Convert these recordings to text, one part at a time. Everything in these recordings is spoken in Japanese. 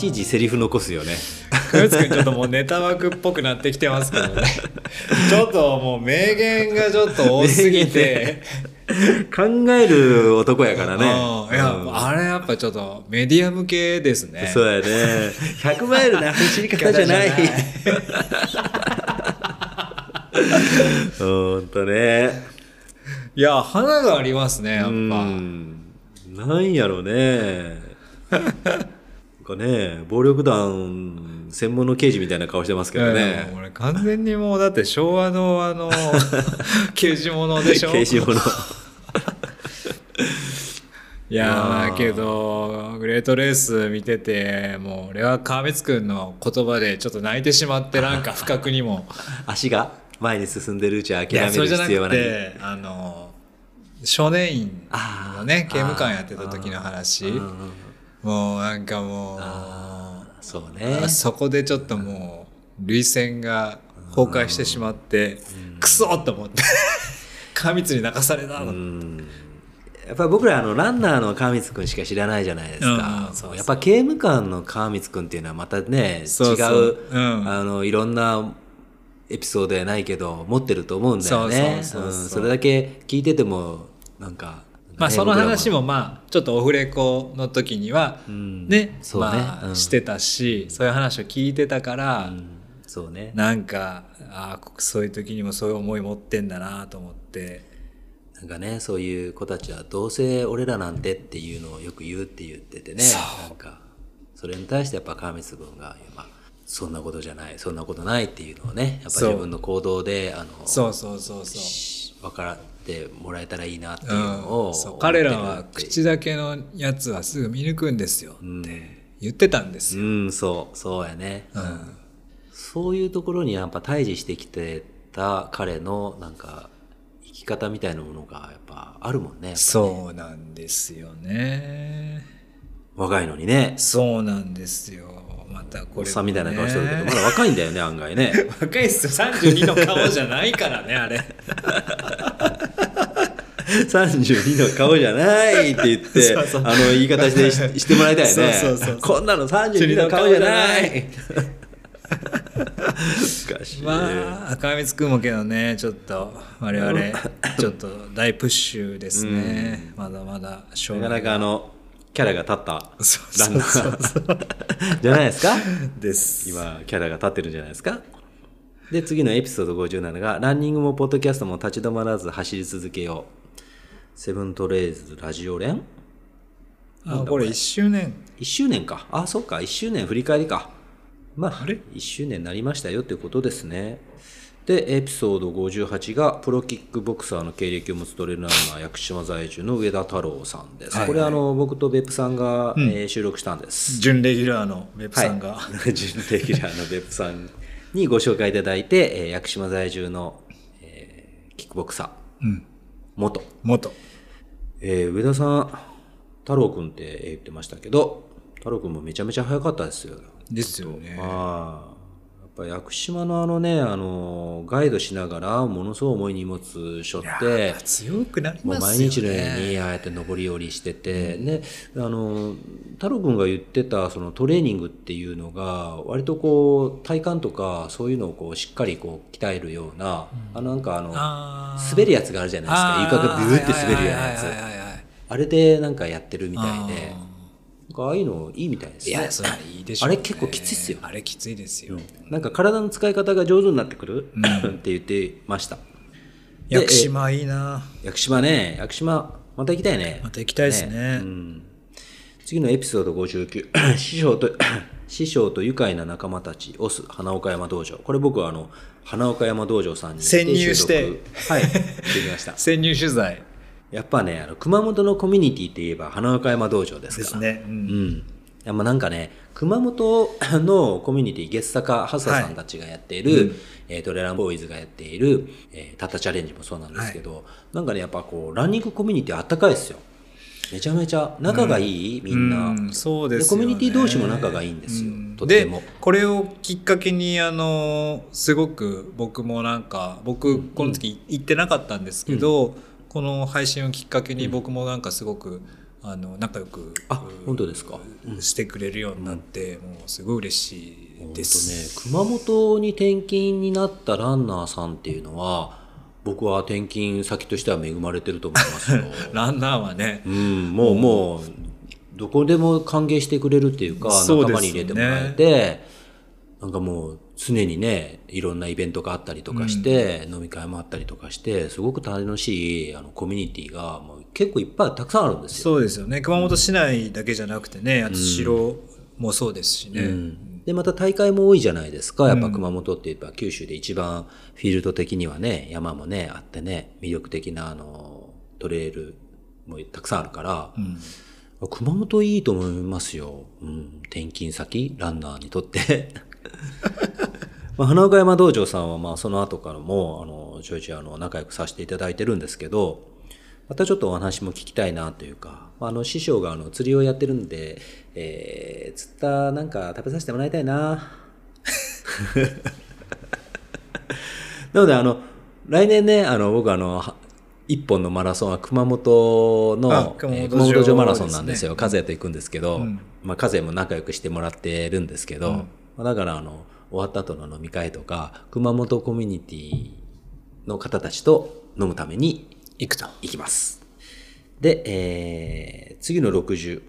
ちいちセリフ残すよね。ちょっともうネタ枠っぽくなってきてますけどね。ちょっともう名言がちょっと多すぎて。考える男やからね。うん。いや、うん。あれやっぱちょっとメディア向けですね。そうやね。100マイルな走り方じゃない。ほんとね。いや花がありますねやっぱ、うん。なんやろね。な んかね暴力団専門の刑事みたいな顔してますけどね。俺完全にもうだって昭和のあの 刑事物でしょ？刑事物いやけどグレートレース見ててもう俺は川光くんの言葉でちょっと泣いてしまってなんか 不覚にも。足が前に進んでるうちは諦めるそれじゃなく必要はない。てあの少年院のね刑務官やってた時の話。うんうんうんもうなんかもそうね。うそこでちょっともう涙腺が崩壊してしまってクソっと思って 川光に泣かされたの。うん。やっぱり僕らあのランナーの川光くんしか知らないじゃないですか、うん。そうそうやっぱ刑務官の川光くんっていうのはまたねそうそう。違う、うん。あのいろんなエピソードやないけど持ってると思うんだよね。それだけ聞いててもなんか、まあその話もも。まあちょっとオフレコの時にはん。ねそうね。まあうん。してたしそういう話を聞いてたからうん。そうね。なんかああそういう時にもそういう思い持ってんだなと思って。なんかねそういう子たちはどうせ俺らなんてっていうのをよく言うって言っててね。なんかそれに対してやっぱ川光君が、まあ、そんなことじゃないそんなことないっていうのをねやっぱ自分の行動であのそうそうそうそう。し分かってもらえたらいいなっていうのを、うん、彼らは口だけのやつはすぐ見抜くんですよって言ってたんですよ、うんそうそうやね、うん。そういうところにやっぱ対峙してきてた彼のなんか生き方みたいなものがやっぱあるもんねね。そうなんですよね。若いのにね。そうなんですよ。またこれもね、おっさんみたいな顔してるけどまだ若いんだよね案外ね。若いっすよ。32の顔じゃないからねあれ32の顔じゃないって言って あの言い方して ししてもらいたいね。こんなの32の顔じゃない。難しい、まあ赤光くんもけどねちょっと我々ちょっと大プッシュですね、まだまだ将なかなかあのキャラが立ったランナーじゃないですか？です。今キャラが立ってるんじゃないですか？で次のエピソード57が「ランニングもポッドキャストも立ち止まらず走り続けよう」セブントレイズラジオ連？あこれ。1周年。1周年か。あそうか。1周年振り返りか。まああれ？1周年になりましたよっていうことですね。でエピソード58がプロキックボクサーの経歴を持つトレーナーの屋久島在住の上田太郎さんです、はいはい。これあの僕と別府さんが、えー収録したんです。準レギュラーのウェブさんが、はい、準レギュラーの別府さんにご紹介いただいて、えー屋久島在住の、えーキックボクサー。うん元。元。えー上田さん太郎くんって言ってましたけど太郎くんもめちゃめちゃ早かったですよ。ですよね。あ屋久島のあのねあのガイドしながらものすごい重い荷物背負って強くなりもうますよね。毎日のようにああやって上り下りしてて、であの太郎くんが言ってたそのトレーニングっていうのが割とこう体幹とかそういうのをこうしっかりこう鍛えるような、あのなんかあの滑るやつがあるじゃないですか。床がビューって滑るやつ。あれでなんかやってるみたいであああいうのいいみたいですね。いやそれいいでしょう、ね、あれ結構きついっすよ。あれきついですよ、なんか体の使い方が上手になってくる、って言ってました。で屋久島いいな。屋久島ね。屋久島また行きたいね。また行きたいですね。うん、次のエピソード59 師匠と 師匠と愉快な仲間たちオス花岡山道場。これ僕はあの花岡山道場さんに潜入して。はい。行ってきました。潜入取材やっぱねあの熊本のコミュニティって言えば花岡山道場ですから。ですね、うん。うん。いやまあなんかね、熊本 のコミュニティ、月坂ハサさんたちがやっている、えートレランボーイズがやっている、えータタチャレンジもそうなんですけど、なんかね、やっぱこう、ランニングコミュニティあったかいですよ。めちゃめちゃ仲がいい、みんな、うん。そうですよね。コミュニティ同士も仲がいいんですよ、うん。とっても。でこれをきっかけにあのすごく僕もなんか僕この時行ってなかったんですけど、この配信をきっかけに僕もなんかすごくあの仲良くあ本当ですか？してくれるようになって、もうすごい嬉しいです。ね、熊本に転勤になったランナーさんっていうのは僕は転勤先としては恵まれてると思いますよ。ランナーはね、うん、もうもうどこでも歓迎してくれるっていうか仲間に入れてもらえてなんかもう常にねいろんなイベントがあったりとかして、飲み会もあったりとかしてすごく楽しいあのコミュニティがもう結構いっぱいたくさんあるんですよ。そうですよね。熊本市内だけじゃなくてね八代もそうですしね、うん。でまた大会も多いじゃないですか。やっぱ熊本って言えば九州で一番フィールド的にはね山もねあってね魅力的なあのトレイルもたくさんあるから、熊本いいと思いますよ、うん、転勤先ランナーにとって。まあ、花岡山道場さんはまあその後からもあのちょいちょいあの仲良くさせていただいてるんですけどまたちょっとお話も聞きたいなというか、まあ、あの師匠があの釣りをやってるんで、えー、釣ったなんか食べさせてもらいたいな。なのであの来年ねあの僕あのは一本のマラソンは熊本あの熊本えー熊本城城マラソンなんですよ。ですね。和也と行くんですけど、うん。まあ、和也も仲良くしてもらってるんですけど、うん。まあだからあの終わった後の飲み会とか熊本コミュニティの方たちと飲むために行くと行きます。で、えー次の60。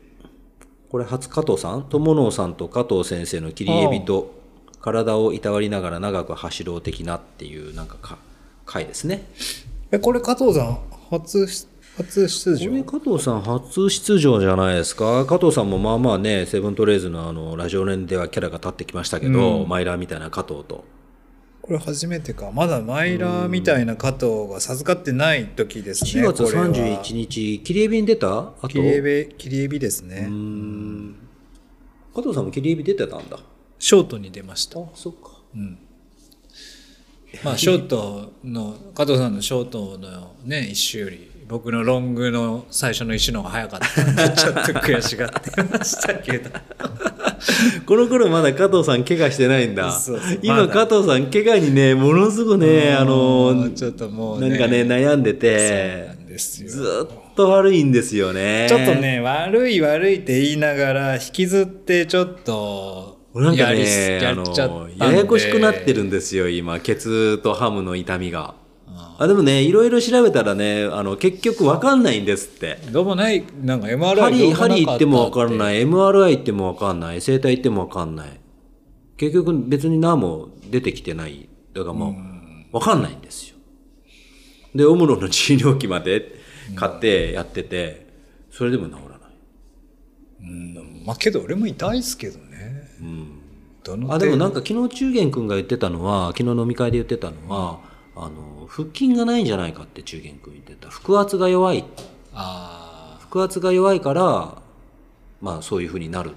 これ初加藤さん？友野さんと加藤先生の切りエビと体をいたわりながら長く走ろう的なっていうなんかか回ですね。えこれ加藤さん初し初出場。これ加藤さん初出場じゃないですか？加藤さんもまあまあねセブントレーズのあのラジオ連ではキャラが立ってきましたけど、マイラーみたいな加藤と。これ初めてか。まだマイラーみたいな加藤が授かってない時ですね4月これは。31日切りエビに出た？あと？切りエビ切りエビですね。加藤さんも切りエビ出てたんだ。ショートに出ました。あそっか。まあショートの加藤さんのショートのね一周より僕のロングの最初の一周の方が早かった。んでちょっと悔しがってましたけど。この頃まだ加藤さん怪我してないんだ。今加藤さん怪我にねものすごくねあのちょっともうね。なんかね悩んでてずっと悪いんですよね。ちょっとね悪い悪いって言いながら引きずってちょっとなんかねあやっちゃったんのでややこしくなってるんですよ今。ケツとハムの痛みがあでもねいろいろ調べたらねあの結局わかんないんですって。どうもないなんか MRI 針針行ってもわかんい。ない MRI 行ってもわかんない。生体行ってもわかんない。結局別に何も出てきてない。だからもうわかんないんですよ。でオムロの治療器まで買ってやっててそれでも治らない。まあけど俺も痛いっすけどね、どのあでもなんかか昨日中元君が言ってたのは昨日飲み会で言ってたのは、あの腹筋がないんじゃないかって中元君言ってた。腹圧が弱い。ああ腹圧が弱いからまあそういうふうになる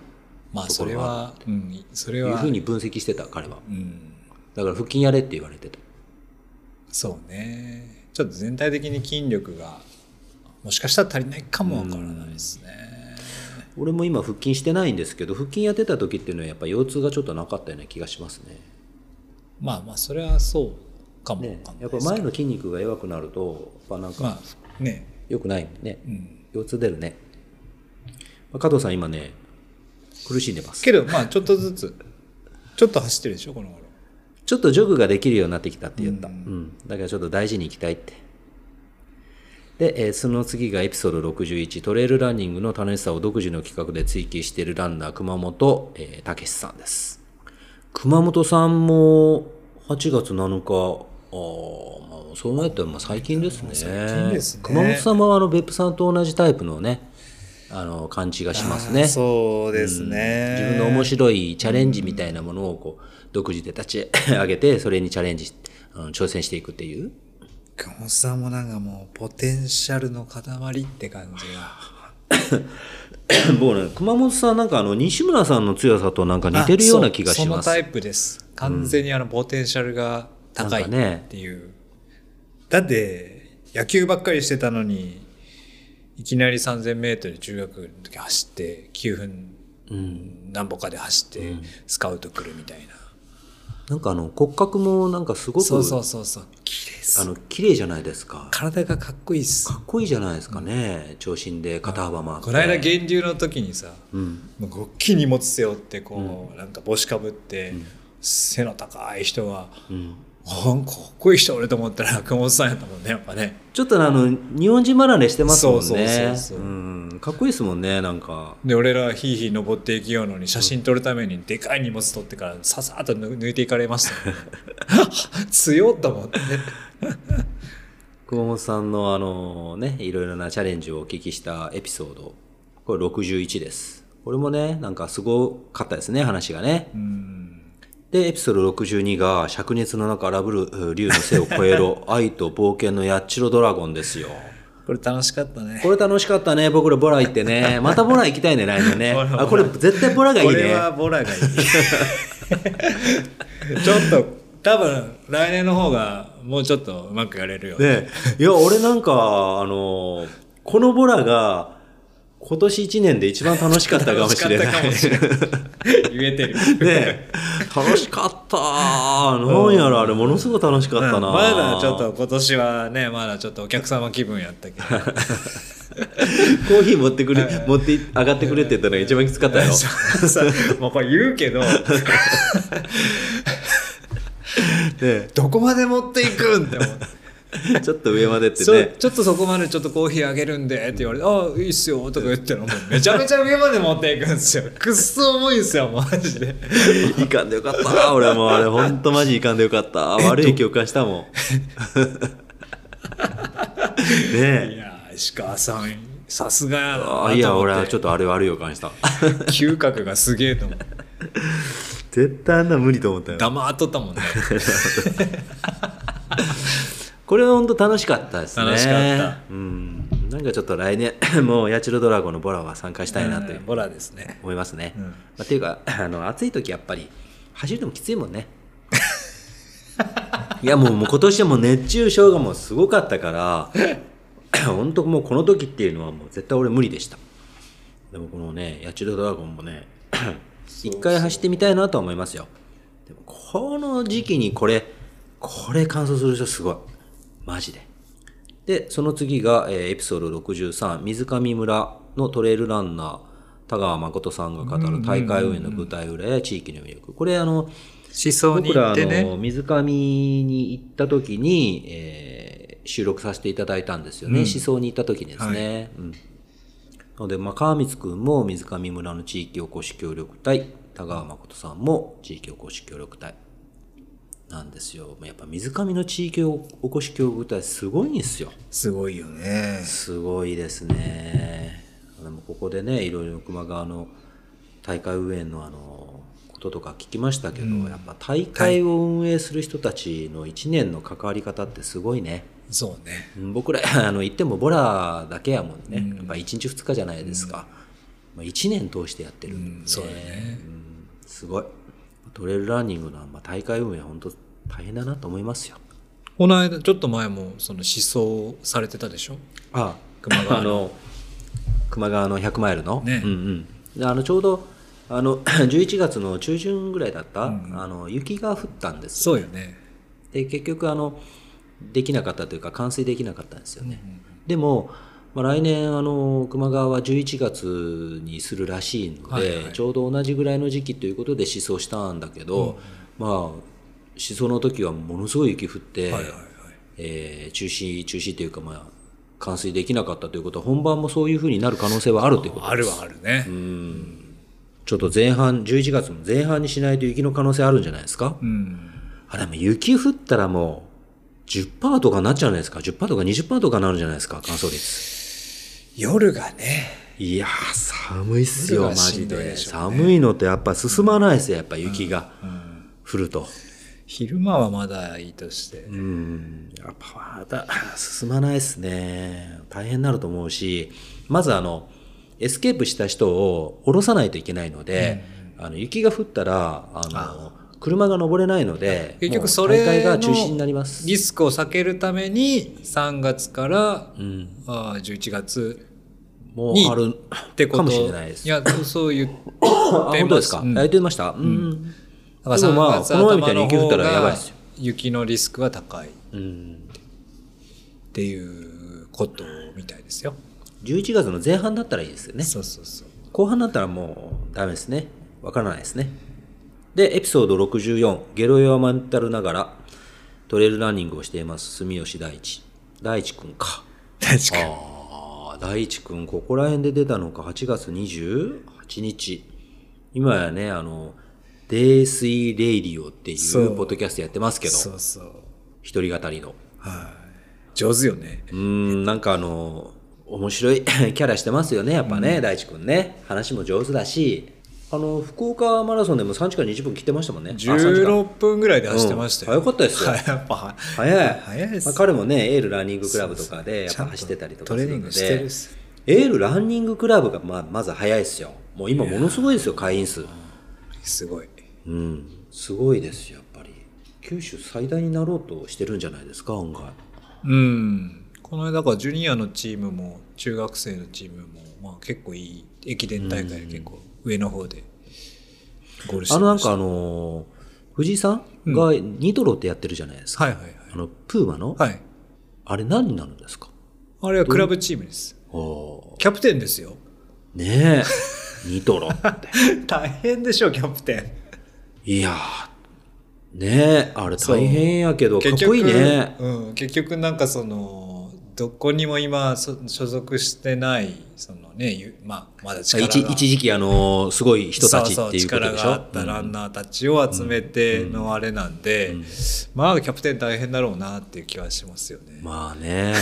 まあそれはうんそれというはふうに分析してた彼は。うん。だから腹筋やれって言われてた。そうね。ちょっと全体的に筋力がもしかしたら足りないかもわからないですね、俺も今腹筋してないんですけど腹筋やってた時っていうのはやっぱ腰痛がちょっとなかったような気がしますね。まあまあそれはそうかもわねやっぱ前の筋肉が弱くなるとやっぱなんかまあね。良くないね、ん。腰痛出るね、まあ加藤さん今ね苦しんでます。けどまあちょっとずつ。ちょっと走ってるでしょこの頃。ちょっとジョグができるようになってきたって言った。うん。だからちょっと大事に行きたいって。で、えーその次がエピソード61、トレイルランニングの楽しさを独自の企画で追求しているランナー熊本、えー、たけしさんです。熊本さんも8月7日、あーまあ、そうなったらまあ最近ですね。最近ですね。熊本さんもあの別府さんと同じタイプのね、あの感じがしますね。そうですね。自分の面白いチャレンジみたいなものをこう独自で立ち上げてそれにチャレンジしあの挑戦していくっていう。熊本さんもなんかもうポテンシャルの塊って感じが。僕ね熊本さんなんかあの西村さんの強さとなんか似てるような気がします。そのタイプです。完全にあのポテンシャルが高いっていう、だって野球ばっかりしてたのにいきなり 3000m 中学の時走って9分うん。何歩かで走ってスカウト来るみたいな、なんかあの骨格もなんかすごくそうそうそうそう。綺麗あの綺麗じゃないですか。体がかっこいいっす。かっこいいじゃないですかね、長身で肩幅もあって。この間源流の時にさうん。もう大きい荷物背負ってこう、なんか帽子かぶって、背の高い人が、かかっこいい人俺と思ったら 熊本さんやったもんねやっぱね。ちょっとねあの日本人離れしてますもんね。そうそうそうそう。うん。かっこいいですもんねなんか。で俺らひいひい登っていきようのに写真撮るためにでかい荷物取ってからささっと抜いていかれました。よ 強っと思って。熊本さんのあのねいろいろなチャレンジをお聞きしたエピソード。これ61です。これもねなんかすごかったですね話がね。うんでエピソード62が灼熱の中荒ぶる竜の背を越えろ 愛と冒険のやっちろドラゴンですよ。これ楽しかったね。これ楽しかったね。僕らボラ行ってね。またボラ行きたいね来年ね。あこれ絶対ボラがいいこねれはボラがいい。ちょっと多分来年の方がもうちょっとうまくやれるよ。ね。いや俺なんかあのこのボラが今年1年で一番楽しかったかもしれない。言えてる。ね楽しかった。なんやろあれものすごい楽しかったな、うん。まだちょっと今年はねまだちょっとお客様気分やったけど。コーヒー持ってくれ持って上がってくれって言ったのが一番きつかったよ。もうこれ言うけど。ねどこまで持っていくんって思って ちょっと上までってね。ちょっとそこまでちょっとコーヒーあげるんでって言われて「ああいいっすよ」とか言ってもうめちゃめちゃ上まで持っていくんですよ。くっそ重いんですよマジで。いかんでよかった。俺もうあれほんとマジいかんでよかった。悪い記憶はしたもん。い ねえ。やー石川さんさすがやな。あいや俺はちょっっとあれ悪い予感した。と嗅覚がすげえと思って絶対あんな無理と思ったよ。黙っとったもんねこれは本当楽しかったですね。楽しかった。うん。なんかちょっと来年 もう八代ドラゴンのボラは参加したいなといううんボラですね。思いますね、うん。まあ、っていうか あの暑い時やっぱり走るのもきついもんね。いやもうもう今年はもう熱中症がもうすごかったから本当もうこの時っていうのはもう絶対俺無理でした。でもこのね八代ドラゴンもね一回走ってみたいなとは思いますよ。でもこの時期にこれこれ完走する人すごいマジで。でその次が、えーエピソード63水上村のトレイルランナー田川誠さんが語る大会運営の舞台裏や地域の魅力。これあの思僕らあのね水上に行った時に、えー収録させていただいたんですよね、うん。思想に行った時にですね、うん。なので、まあ、川光くんも水上村の地域おこし協力隊田川誠さんも地域おこし協力隊なんですよ。やっぱ水上の地域おこし協力隊すごいんですよ。すごいよね。すごいですね。でもここでねいろいろ球磨川の大会運営のあのこととか聞きましたけど、うん。やっぱ大会を運営する人たちの1年の関わり方ってすごいね。そうね。うん僕らあの言ってもボラだけやもんね、うん。やっぱ1日2日じゃないですか、まあ、1年通してやってるんで、うん。そうだね。うん。すごいトレイルランニングの、まあ、大会運営本当大変だなと思いますよ。この間ちょっと前もその思想されてたでしょ？あ球磨川の。あの球磨川の100マイルの,、ね。うんうん、であのちょうどあの 11月の中旬ぐらいだった、うんうん。あの雪が降ったんです。よそうよね。で結局あのできなかったというか完遂できなかったんですよね、でも、まあ、来年あの球磨川は11月にするらしいので、はいはい。ちょうど同じぐらいの時期ということで思想したんだけど、まあ思想の時はものすごい雪降って、はいはいはい。えー中止中止というかまあ完遂できなかったということは本番もそういうふうになる可能性はあるということあるはあるね。ちょっと前半11月の前半にしないと雪の可能性あるんじゃないですか、うん。あでも雪降ったらもう10%とかなっちゃうんじゃないですか？10%とか20%とかなるんじゃないですか？完走率夜がね。いやー寒いっすよマジで。寒いのってやっぱ進まないですよやっぱ雪が。降ると。昼間はまだいいとして。うん。やっぱまだ進まないですね。大変になると思うしまずあのエスケープした人を降ろさないといけないので、あの雪が降ったらあの車が登れないので結局それがの中止になります。リスクを避けるために3月からうん。あー11月にもうあるってこと。かもしれないです。いやそう言ってあ本当ですか、うん。あ言ってました、うん。だからでもまあ3月この前みたいに頭の雪降った方らやばいですよ。が雪のリスクは高い。っうん、ていうことみたいですよ。11月の前半だったらいいですよね。そうそうそう。後半だったらもうダメですね。わからないですねでエピソード64ゲロ弱メンタルながらトレイルランニングをしています。住吉大地。大地くんか。確かに。ああ大地くんここら辺で出たのか。8月28日。今やねあの「デイスイ・レイディオ」っていそう。うポッドキャストやってますけどそうそう。一人語りの。はい。上手よね。うーんなんかあの面白い キャラしてますよねやっぱね、大地くんね。話も上手だしあの福岡マラソンでも3時間20分切ってましたもんね。あ3時間。16分ぐらいで走ってましたよ。うん。早かったですよ。は いやっぱ。は早い。早いです。まあ、彼もねエールランニングクラブとかでやっぱ走ってたりとかトレーニングしてるす。エールランニングクラブがまあまず早いですよ。もう今ものすごいですよ会員数。すごい。うん。すごいですよやっぱり。九州最大になろうとしてるんじゃないですか案外。うん。この間だからジュニアのチームも中学生のチームも、まあ、結構いい駅伝大会で結構上の方でゴールしてました。あのなんかあのー藤井さんがニトロってやってるじゃないですか、はいはいあのプーマの、はい。はい。あれ何になるんですか？あれはクラブチームです。おキャプテンですよ。ーねえ。ニトロって。大変でしょ、キャプテン。いやー。ねえ。あれ大変やけどかっこいいね。うん、結局なんかそのどこにも今そ所属してないそのねゆまあまだ力が。一一時期あのーすごい人たちっていうことでしょ？力があったランナーたちを集めてのあれなんで、まあキャプテン大変だろうなっていう気はしますよね。まあね。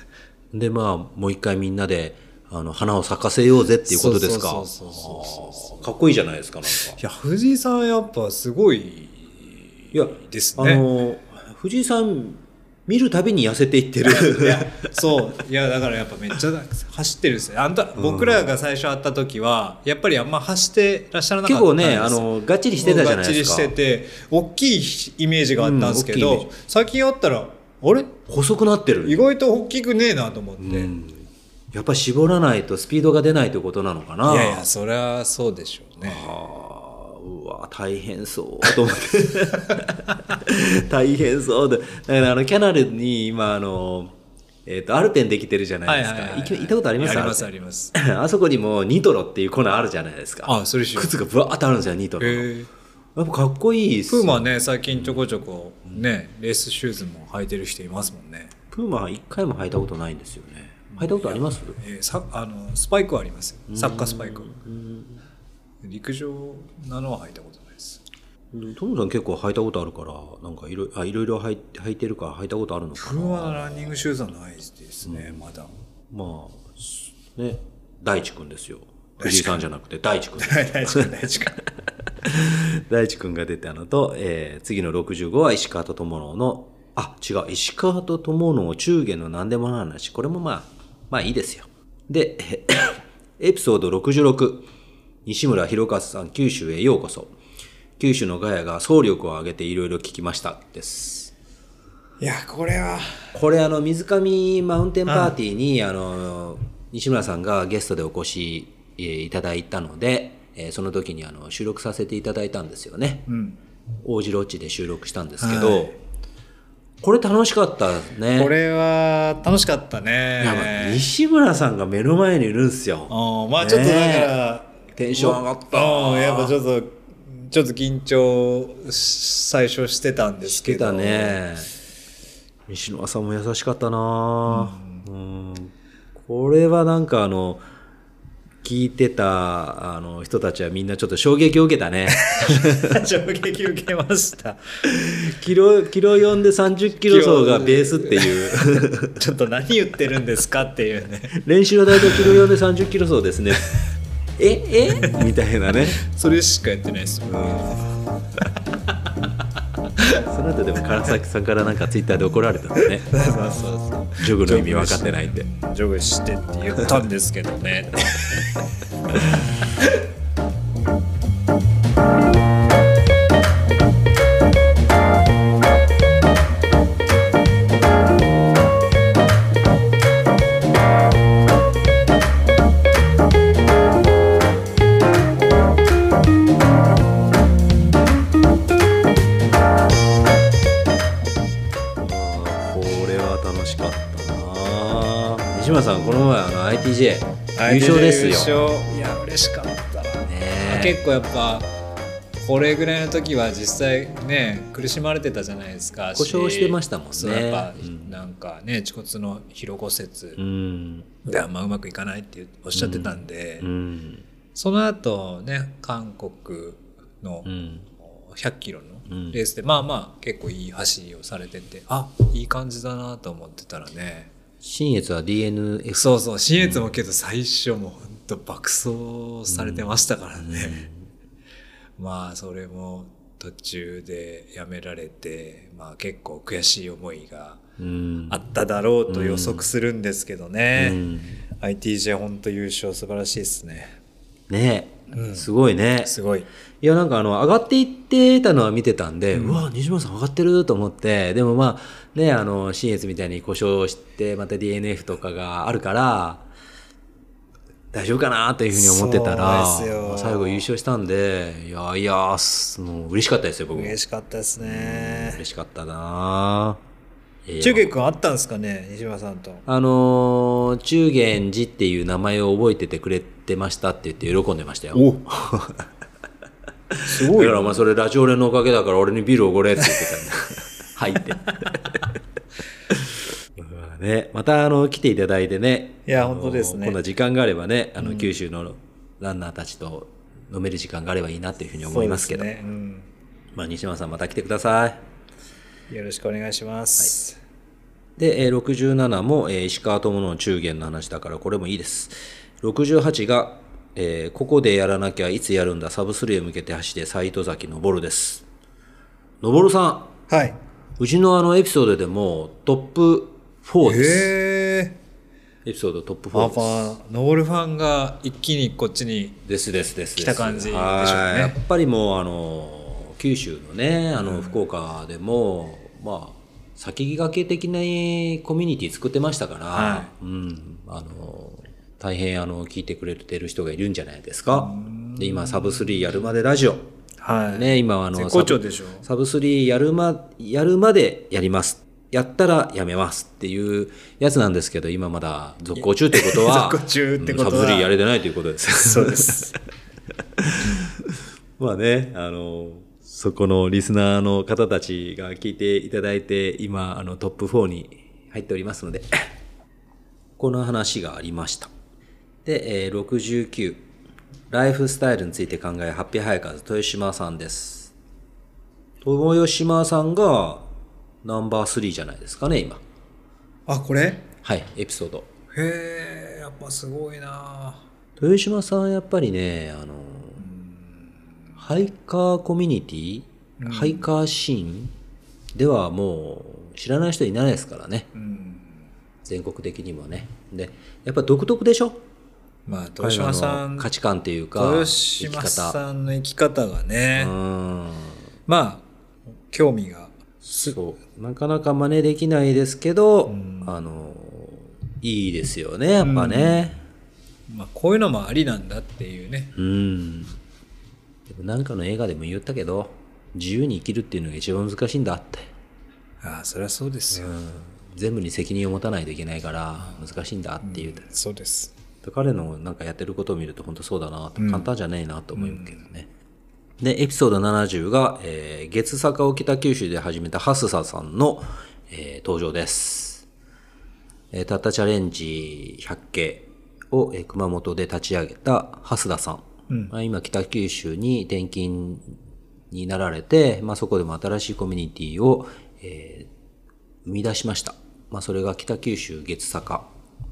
でまあもう一回みんなであの花を咲かせようぜっていうことですか？かっこいいじゃないですかなんか。いや藤井さんやっぱすごいいやあですね。の藤井さん見るたびに痩せていってる。そう。いやだからやっぱめっちゃ走ってるんですよあんた僕らが最初会った時はやっぱりあんま走ってらっしゃらなかった結構ねあのがっちりしてたじゃないですか。がっちりしてて大きいイメージがあったんですけど、うん最近会ったらあれ？細くなってる。意外と大きくねえなと思って、うん。やっぱり絞らないとスピードが出ないということなのかな。いやいやそりゃそうでしょうねうわ大変そう。と思って。大変そうで。だからあのキャナルに今あの、えー、とアルペンできてるじゃないですか、行ったことあります？ありますあります。あそこにもニトロっていう粉あるじゃないですか。あそれ靴がブワーってあるんですよニトロの、へえやっぱかっこいいっすプーマはね最近ちょこちょこねレースシューズも履いてる人いますもんね、プーマは一回も履いたことないんですよね。履いたことあります？えーさあのスパイクはありますよ。サッカースパイク陸上なのは履いたことないです。トムさん結構履いたことあるからなんかいろあいろいろ履い履いてるから履いたことあるのかな。プーマのランニングシューズはないですね、まだ。まあね大地君ですよ。藤井さんじゃなくて大地君 大地君大地君 大地君が出たのと、えー次の65は石川と友野のあ違う石川と友野中元の何でもない話。これもまあまあいいですよ。でえエピソード66西村弘和さん九州へようこそ。九州のガヤが総力を挙げていろいろ聞きましたです。いやこれは。これあの水上マウンテンパーティーにあの西村さんがゲストでお越しえーいただいたので、えーその時にあの収録させていただいたんですよね、うん。王子ロッジで収録したんですけど、はい。これ楽しかったね。これは楽しかったね。西村さんが目の前にいるんですよ。あまあちょっとだから、テンション上がった。うんやっぱちょっとちょっと緊張最初してたんですしてけどたね。西村さんも優しかったな。うん。これはなんかあの聞いてたあの人たちはみんなちょっと衝撃を受けたね。衝撃受けました。キロキロ4で30キロ走がベースっていう。ちょっと何言ってるんですかっていうね。練習の大体キロ4で30キロ走ですねええ？みたいなね。それしかやってないですよ。その後でも唐崎さんからなんかツイッターで怒られたんだね。そうそうそう。ジョグの意味分かってないって。ジョグしてって言ったんですけどね 西村さんこの前あの ITJ 優勝ですよ。優勝。いや嬉しかった。な、ね結構やっぱこれぐらいの時は実際ね苦しまれてたじゃないですか。故障してましたもんね。そうやっぱ、うん。なんかね恥骨の疲労骨折うん。であんまうまくいかないっておっしゃってたんで、うん。その後ね韓国のうん。100キロうん。のレースで、まあまあ結構いい走りをされててあいい感じだなと思ってたらね新越は DNF そうそう新越もけど最初もうほんと爆走されてましたからね、まあそれも途中でやめられて、まあ、結構悔しい思いがうん。あっただろうと予測するんですけどね、うん。ITJ 本当優勝素晴らしいですね。ね。うん。すごいね。すごい。いやなんかあの上がっていってたのは見てたんで、うわ西村さん上がってると思ってでもまあねあの新越みたいに故障してまた DNF とかがあるから大丈夫かなというふうに思ってたら最後優勝したんでいやいやすもう嬉しかったですよ僕も。嬉しかったですね。嬉しかったな。中継君あったんですかね西村さんと。あのー中元寺っていう名前を覚えててくれてましたって言って喜んでましたよ。お すごいだからお前それラジオレのおかげだから俺にビールおごれって言ってたんだ。入って。まあね、またあの来ていただいてね。いや本当ですねこんな時間があればね、あの九州のランナーたちと飲める時間があればいいなというふうに思いますけど。ねうんまあ西村さんまた来てください。よろしくお願いします、で、えー67も、えー石川友の中元の話だからこれもいいです。68が、えーここでやらなきゃいつやるんだサブスリーへ向けて走って斎藤崎昇です。昇さん、はい。うちのあのエピソードでもトップ4です。へえ。エピソードトップ4パパです。、ノールファンが一気にこっちに。ですですです。来た感じでしょうねはいやっぱりもうあの、九州のね、あの、福岡でも、まあ、先駆け的なコミュニティ作ってましたから、はうん、あの、大変あの、聞いてくれてる人がいるんじゃないですか。で、今、サブ3やるまでラジオ。はい。ね、今はあの。サブ3やるま、やるまでやります。やったらやめますっていうやつなんですけど、今まだ続行中ってことは、続行中ってことはうんサブ3やれてないということです。そうです。まあね、あの、そこのリスナーの方たちが聞いていただいて、今、あの、トップ4に入っておりますので、この話がありました。で、えー69、ライフスタイルについて考え、ハッピーハイカーズ、豊島さんです。豊島さんがナンバー3じゃないですかね、今。あ、これ？はい、エピソード。へえ、やっぱすごいな豊島さんやっぱりねあのハイカーコミュニティ、ハイカーシーンではもう知らない人いないですからねうん。全国的にもねでやっぱ独特でしょ？まあ、豊島さん、価値観っていうか豊生き島方。さんの生き方がね、うん。まあ、興味が。そう。なかなか真似できないですけど、ん。あのいいですよねやっぱね。まあ、こういうのもありなんだっていうね。うん、でもなんかの映画でも言ったけど自由に生きるっていうのが一番難しいんだって。ああ、そりゃそうですよ。全部に責任を持たないといけないから難しいんだっていう、そうです。彼のなんかやってることを見ると本当そうだなと、簡単じゃねえなと思うけどね、でエピソード70が、えー月坂を北九州で始めたハスサさんの、えー登場です、えーたったチャレンジ100系を、えー熊本で立ち上げた蓮田さん、まあ、今北九州に転勤になられて、まあ、そこでも新しいコミュニティを、えー生み出しました。まあ、それが北九州月坂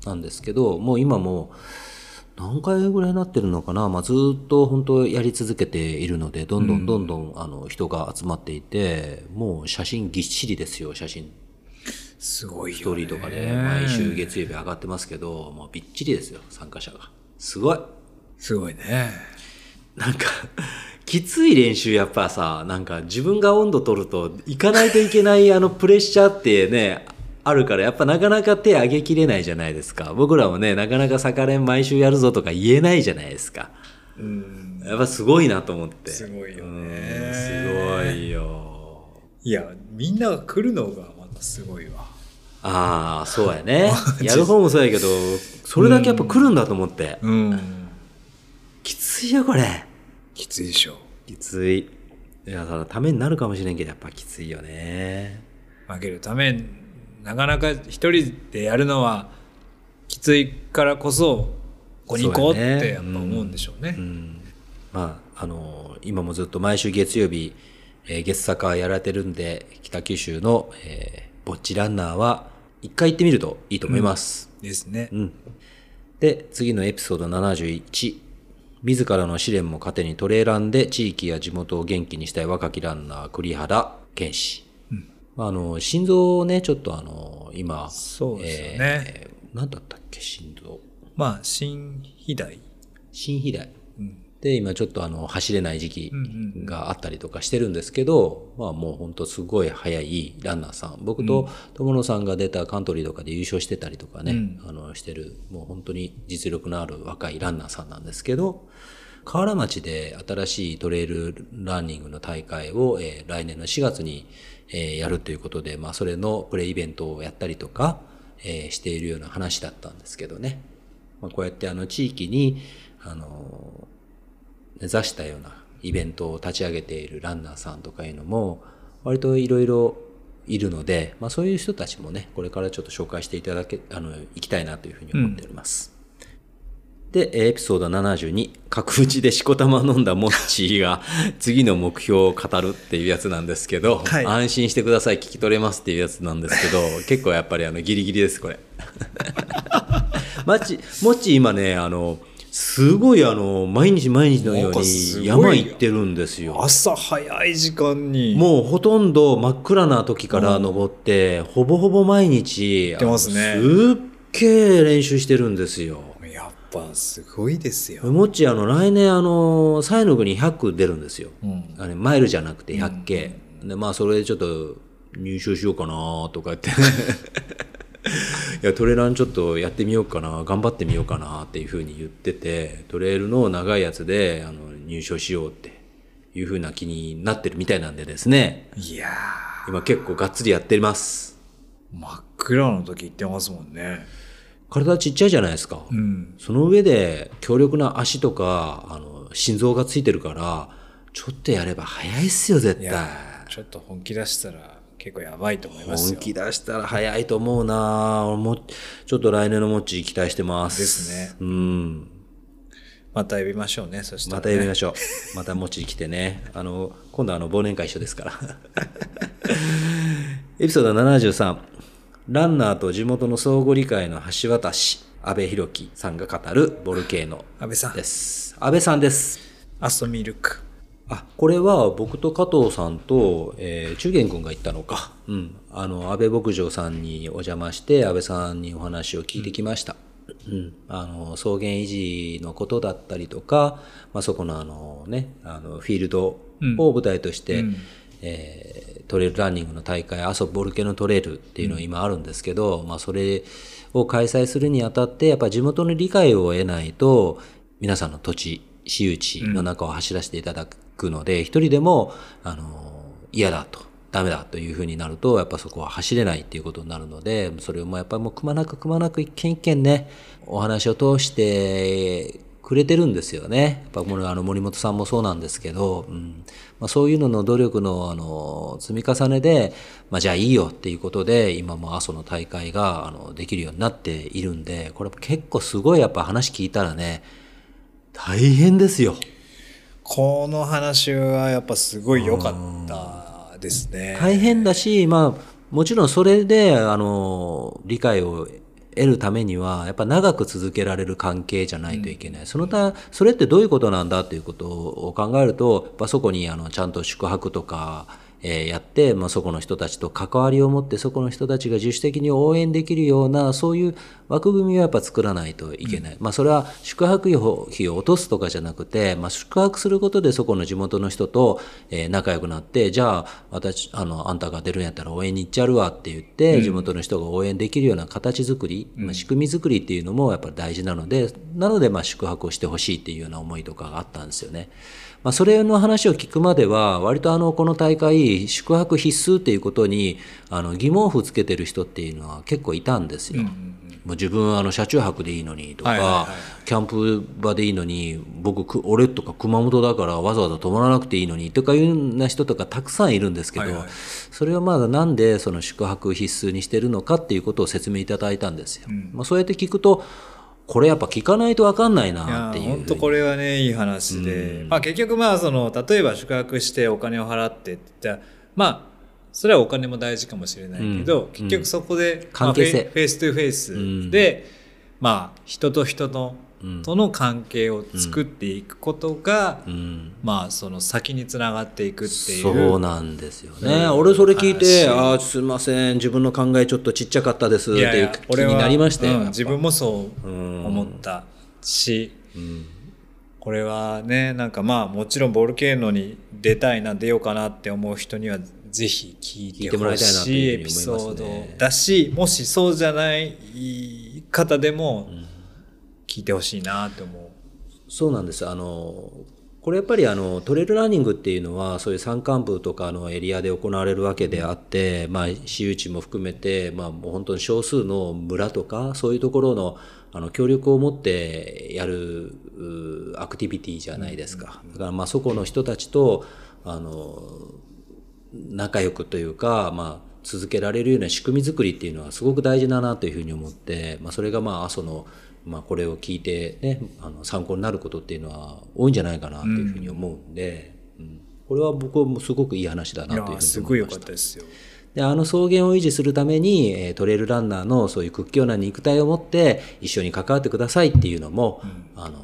なんですけど、もう今もう何回ぐらいになってるのかな、まあ、ずっと本当やり続けているので、どんどんどんどん、あの人が集まっていて、もう写真ぎっしりですよ、写真。すごいよ、ね。ストーリーとかで毎週月曜日上がってますけど、もうびっちりですよ、参加者が。すごい。すごいね。なんか、きつい練習やっぱさ、なんか自分が温度取ると行かないといけないあのプレッシャーってね、あるからやっぱなかなか手上げきれないじゃないですか。僕らもね、なかなか逆練毎週やるぞとか言えないじゃないですか。うん。やっぱすごいなと思って。すごいようんね。すごいよ。いや、みんなが来るのがまたすごいわ。ああそうやね やる方もそうやけどそれだけやっぱ来るんだと思って、うん。きついよこれきついでしょ。きついいやそのためになるかもしれんけどやっぱきついよね負けるため、なかなか一人でやるのはきついからこそ、ここに行こうってやっぱ思うんでしょうね。うんまああの今もずっと毎週月曜日、えー月坂やられてるんで北九州の、えーぼっちランナーは一回行ってみるといいと思います、ですね。うん。で、次のエピソード71。自らの試練も糧にトレーランで地域や地元を元気にしたい若きランナー、栗原健士。まあ、あの、心臓をね、ちょっとあの、今、そうですよねえー何だったっけ、心臓。まあ、新肥大。心肥大。うん。で、今ちょっとあの、走れない時期うんうんがあったりとかしてるんですけど、まあもう本当すごい速いランナーさん。僕と友野さんが出たカントリーとかで優勝してたりとかね、うんあの、してる、もう本当に実力のある若いランナーさんなんですけど、河原町で新しいトレイルランニングの大会を、えー来年の4月に、えーやるということで、まあそれのプレイイベントをやったりとか、えーしているような話だったんですけどね。まあこうやってあの地域に、あの目指したようなイベントを立ち上げているランナーさんとかいうのも割といろいろいるので、まあ、そういう人たちもねこれからちょっと紹介していただけあのいきたいなというふうに思っております。で、えーエピソード72、角打ちでしこたま飲んだモッチーが 次の目標を語るっていうやつなんですけど、はい安心してください、聞き取れますっていうやつなんですけど、結構やっぱりあのギリギリです、これ。マッチ、モッチー今ね、あの、すごいあの、毎日毎日のように山行ってるんですよ。朝早い時間に。もうほとんど真っ暗な時から登って、ほぼほぼ毎日、ってますねすっげえ練習してるんですよ。やっぱすごいですよ。もっちあの来年あのサイの国100出るんですよ、うん。あれマイルじゃなくて 100K、でまあそれでちょっと入賞しようかなとか言って。いやトレランちょっとやってみようかな頑張ってみようかなっていうふうに言っててトレイルの長いやつであの入賞しようっていうふうな気になってるみたいなんでですね。いや今結構がっつりやってます。ー、真っ暗の時行ってますもんね。体ちっちゃいじゃないですか、うん。その上で強力な足とかあの心臓がついてるからちょっとやれば早いっすよ絶対。ちょっと本気出したら結構やばいと思いますよ。本気出したら早いと思うな。俺もちょっと来年のモッチー期待してます。ですね。うん。また呼びましょうね、そしたら、また呼びましょう。またモッチー来てね。あの今度あの忘年会一緒ですから。エピソード73ランナーと地元の相互理解の橋渡し安倍博樹さんが語るボルケーノ安倍さんで、す安倍さんですアストミルク。あ、これは僕と加藤さんと、えー、中元君が行ったのか。うん。あの、安倍牧場さんにお邪魔して、安倍さんにお話を聞いてきました。うん。あの、草原維持のことだったりとか、まあ、そこのあのね、あの、フィールドを舞台として、うんえートレイルランニングの大会、阿蘇ボルケノトレイルっていうのが今あるんですけど、まあ、それを開催するにあたって、やっぱ地元の理解を得ないと、皆さんの土地、私有地の中を走らせていただくので、一人でも、あの、嫌だと、ダメだというふうになると、やっぱそこは走れないっていうことになるので、それもやっぱりもうくまなくくまなく一件一件ね、お話を通してくれてるんですよね。やっぱこのあの森本さんもそうなんですけど、うんまあ、そういうのの努力のあの積み重ねで、まあ、じゃあいいよっていうことで、今も阿蘇の大会があのできるようになっているんで、これ結構すごいやっぱ話聞いたらね、大変ですよ。この話はやっぱすごい良かったですね。大変だし、まあ、もちろんそれで、あの、理解を得るためには、やっぱ長く続けられる関係じゃないといけない。そのた、それってどういうことなんだっていうことを考えると、やっぱそこに、あの、ちゃんと宿泊とか、えーやって、まあ、そこの人たちと関わりを持って、そこの人たちが自主的に応援できるような、そういう枠組みはやっぱ作らないといけない。まあそれは宿泊費を落とすとかじゃなくて、まあ宿泊することでそこの地元の人と、えー仲良くなって、じゃあ私、あの、あんたが出るんやったら応援に行っちゃるわって言って、地元の人が応援できるような形作り、まあ仕組み作りっていうのもやっぱり大事なので、なのでまあ宿泊をしてほしいっていうような思いとかがあったんですよね。まあ、それの話を聞くまでは、割とあの、この大会、宿泊必須っていうことに、あの、疑問符つけてる人っていうのは結構いたんですよ。もう自分はあの車中泊でいいのにとか、はいはいはいキャンプ場でいいのに僕く俺とか熊本だからわざわざ泊まらなくていいのにとかいうような人とかたくさんいるんですけど、はいはいそれはまだなんでその宿泊必須にしてるのかっていうことを説明いただいたんですよ。まあ、そうやって聞くとこれやっぱ聞かないと分かんないなっていう。本当これはねいい話で、まあ、結局まあその例えば宿泊してお金を払ってって言ったらまあそれはお金も大事かもしれないけど、うん。結局そこで、関係性。まあフェイ face to face で、まあ人と人の、うんとの関係を作っていくことが、うん。まあその先につながっていくっていう。そうなんですよね。俺それ聞いて、話ああ、すいません、自分の考えちょっとちっちゃかったです。っていう気になりましたよ。うん自分もそう思ったし、これはねなんかまあもちろんボルケーノに出たいな出ようかなって思う人にはぜひ聞聞いてもらいてほいたいなとしいエいうふうにピソ思いますね。ードだしもしそうじゃない方でも聞いてほしいなって思う。そうなんです。あの、これやっぱりあのトレイルランニングっていうのはそういう山間部とかのエリアで行われるわけであって、まあ、私有地も含めて、まあ、もう本当に少数の村とかそういうところのあの協力を持ってやるうアクティビティじゃないですか。だからまあそこの人たちとあの仲良くというか、まあ、続けられるような仕組み作りっていうのはすごく大事だなというふうに思って、まあ、それがまあ阿蘇の、まあ、これを聞いて、ね、あの参考になることっていうのは多いんじゃないかなというふうに思うんで、うんこれは僕もすごくいい話だないというふうに思いました。かったですよ。であの草原を維持するために、えートレイルランナーのそういう屈強な肉体を持って一緒に関わってくださいっていうのも、あの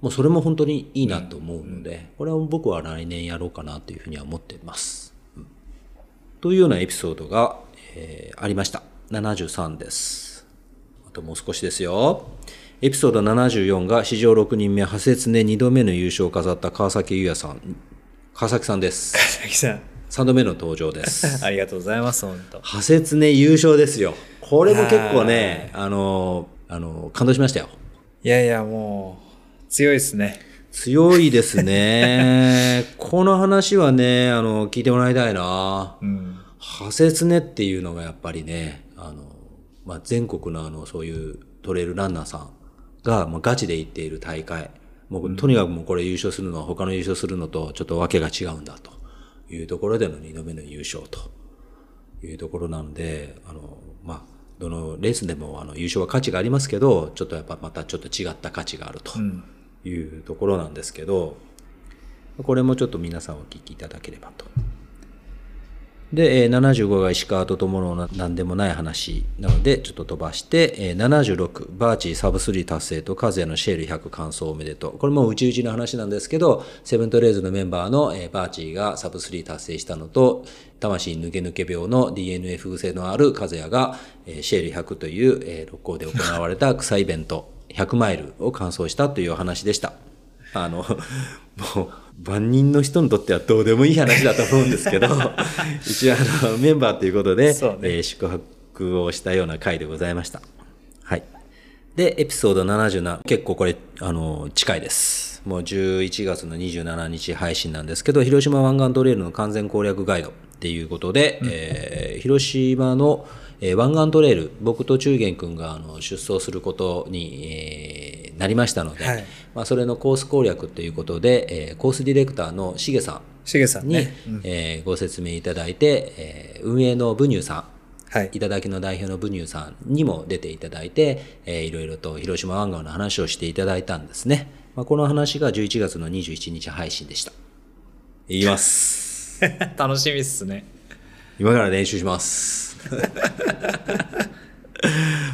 もうそれも本当にいいなと思うので、これは僕は来年やろうかなというふうには思っています。うんというようなエピソードが、えーありました。73です。あともう少しですよ。エピソード74が史上6人目、派切ね2度目の優勝を飾った川崎優也さん。川崎さんです。佐々木さん3度目の登場です。ありがとうございます本当。派切ね優勝ですよ。これも結構ね、あの、あの、感動しましたよ。いやいやもう強いですね。強いですね。この話はね、あの、聞いてもらいたいな。うん。派切ねっていうのがやっぱりね、あの、まあ、全国のあの、そういうトレイルランナーさんが、まあ、ガチで行っている大会。もう、とにかくもうこれ優勝するのは他の優勝するのとちょっとわけが違うんだというところでの2度目の優勝というところなので、あの、まあ、どのレースでもあの優勝は価値がありますけど、ちょっとやっぱまたちょっと違った価値があるとんいうところなんですけど、これもちょっと皆さんお聞きいただければと。で、えー75が石川と友の何でもない話なので、ちょっと飛ばして、えー76、バーチーサブ3達成と和也のシェール100完走おめでとう。これもうちうちの話なんですけど、セブントレーズのメンバーの、えーバーチーがサブ3達成したのと、魂抜け抜け病の DNF 癖のある和也が、えーシェール100という、えー六甲で行われた草イベント、100マイルを完走したという話でした。あの、もう、万人の人にとってはどうでもいい話だと思うんですけど、一応あの、メンバーということで、ねえー宿泊をしたような回でございました。はい。で、エピソード77、結構これ、あの、近いです。もう11月の27日配信なんですけど、広島湾岸トレイルの完全攻略ガイドっていうことで、えー広島の、えー湾岸トレイル、僕と中元くんがあの出走することに、えーなりましたので、はいまあ、それのコース攻略ということで、えーコースディレクターのしげさしげさんに、んね。えーご説明いただいて、えー運営のブニューさん、はい。いただきの代表のブニューさんにも出ていただいて、えーいろいろと広島湾岸の話をしていただいたんですね。まあ、この話が11月の27日配信でした。いきます。楽しみっすね。今から練習します。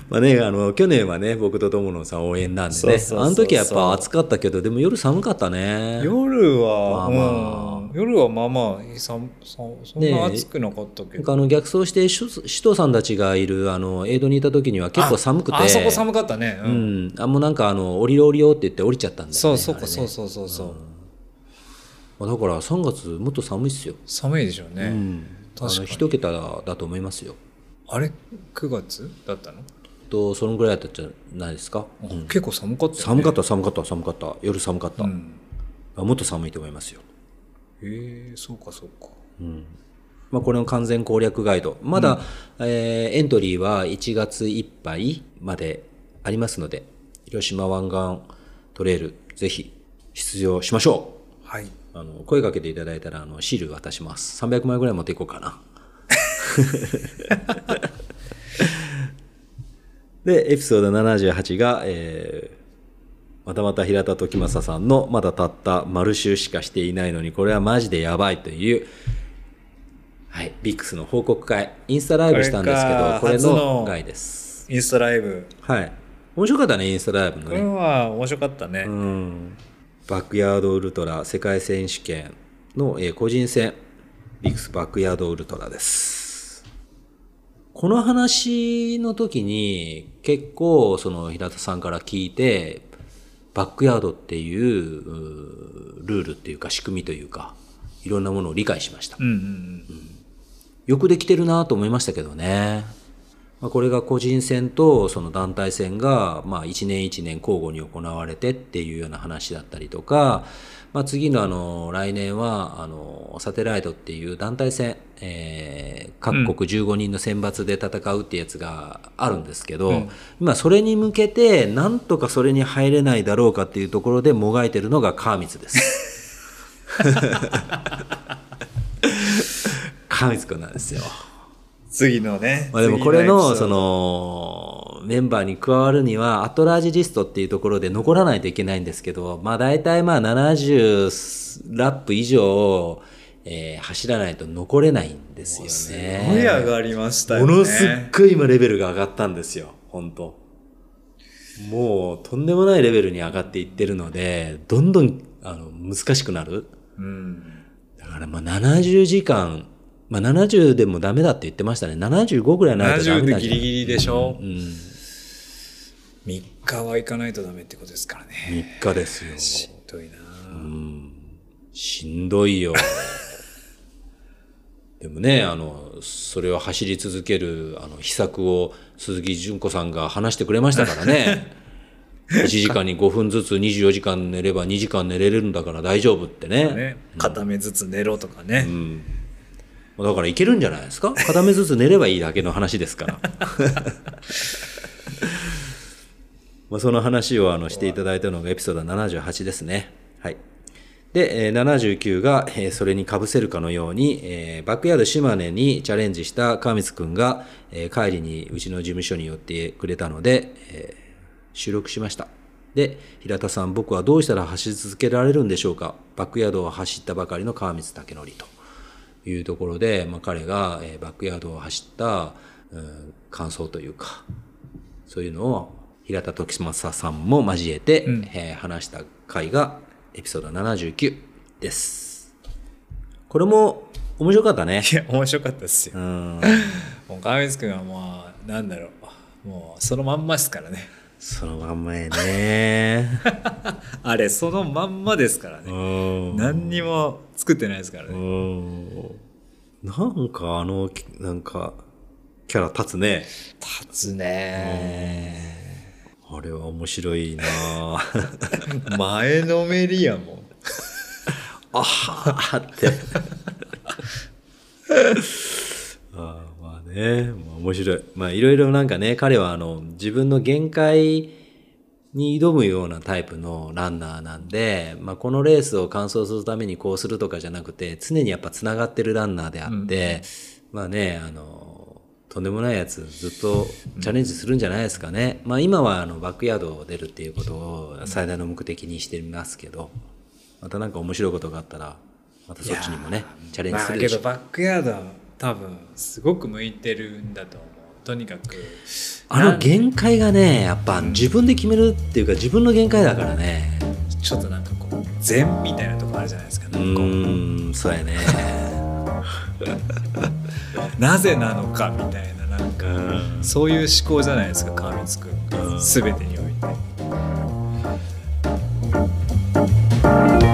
まあね、あの、去年はね、僕と友野さん応援なんでね。そうそうそう、そう。あの時はやっぱ暑かったけど、でも夜寒かったね。夜は、まあまあ。うん。うん夜はまあまあさんさんそんな暑くなかったけど、なんかあの逆走して首首藤さんたちがいるあのエイドにいた時には結構寒くて。ああそこ寒かったね、ううん。ん、あもうなんかあの降りろ降りようって言って降りちゃったんだよねそうそうねそうそうそうそう、まあだから3月もっと寒いっすよ、寒いでしょうね、うん、確かに。一桁だと思いますよ。あれ9月だったの、とそのぐらいだったんじゃないですか、うん。結構寒かったよね。寒かった寒かった寒かった。夜寒かった、うん。あもっと寒いと思いますよ、へえそうかそうか。うん。まあ、これの完全攻略ガイド。まだ、えーエントリーは1月いっぱいまでありますので広島湾岸トレイルぜひ出場しましょはい。うあの声かけていただいたらあのシール渡します。300枚ぐらい持っていこうかな でエピソード78が、えーまたまた平田時政さんのまだたった丸週しかしていないのにこれはマジでやばいというはいビックスの報告会インスタライブしたんですけどこれの回です。インスタライブ。はい。面白かったねインスタライブのこれねは面白かったね、うん。バックヤードウルトラ世界選手権の、えー個人戦ビックスバックヤードウルトラですこの話の時に結構その平田さんから聞いてバックヤードっていうルールっていうか仕組みというかいろんなものを理解しました。うんうんうん。よくできてるなと思いましたけどね。まあ、これが個人戦とその団体戦が、まあ、1年1年交互に行われてっていうような話だったりとか、まあ、次のあの来年はあのサテライトっていう団体戦、えー各国15人の選抜で戦うってやつがあるんですけど、うん今それに向けてなんとかそれに入れないだろうかっていうところでもがいてるのが川光です。川光くんなんですよ。次のねまあ、でもこれのそのメンバーに加わるにはアトラージリストっていうところで残らないといけないんですけど、まあ大体まあ70ラップ以上、えー走らないと残れないんですよね。すごい上がりましたよねものすっごい今レベルが上がったんですよ。本当もうとんでもないレベルに上がっていってるので、どんどんあの難しくなる。うんだからまあ70時間、まあ70でもダメだって言ってましたね。75ぐらいないとダメ70なんじゃないでギリギリでしょ、うん。3日は行かないとダメってことですからね3日ですよ。しんどいなうん。しんどいよ。でもね、あの、それを走り続ける、あの、秘策を鈴木純子さんが話してくれましたからね。1時間に5分ずつ24時間寝れば2時間寝れるんだから大丈夫ってね。ね片目ずつ寝ろとかね、うん。だからいけるんじゃないですか？片目ずつ寝ればいいだけの話ですから。まあその話をあのしていただいたのがエピソード78ですね。はい。で、79が、それに被せるかのように、バックヤード島根にチャレンジした川光くんが、帰りにうちの事務所に寄ってくれたので、収録しました。で、平田さん、僕はどうしたら走り続けられるんでしょうか？バックヤードを走ったばかりの川光武則というところで、まあ、彼が、バックヤードを走った、うん感想というか、そういうのを平田時政さんも交えて、うん。えー話した回がエピソード79です。これも面白かったね。いや面白かったですよ。うん、もう川光君はもうなんだろう。もうそのまんまですからね。そのまんまやね。あれそのまんまですからうねん。何にも作ってないですからうねん。なんかあの、なんか、キャラ立つね。立つねあれは面白いなぁ 前のめりやもんあはーって。あーまあね、まあ、面白い。まあいろいろなんかね、彼はあの自分の限界に挑むようなタイプのランナーなんで、まあこのレースを完走するためにこうするとかじゃなくて、常にやっぱ繋がってるランナーであって、まあね、あの、とんでもないやつずっとチャレンジするんじゃないですかね。まあ今はあのバックヤードを出るっていうことを最大の目的にしてますけど、またなんか面白いことがあったら、またそっちにもね、チャレンジするでしょ。う。まあけどバックヤードは多分すごく向いてるんだと思う。とにかく。あの限界がね、やっぱ自分で決めるっていうか自分の限界だからね。ちょっとなんかこう禅みたいなとこあるじゃないですか。うなんかーんそうやね なぜなのかみたいななんかうん。そういう思考じゃないですか川光君うん。全てにおいて。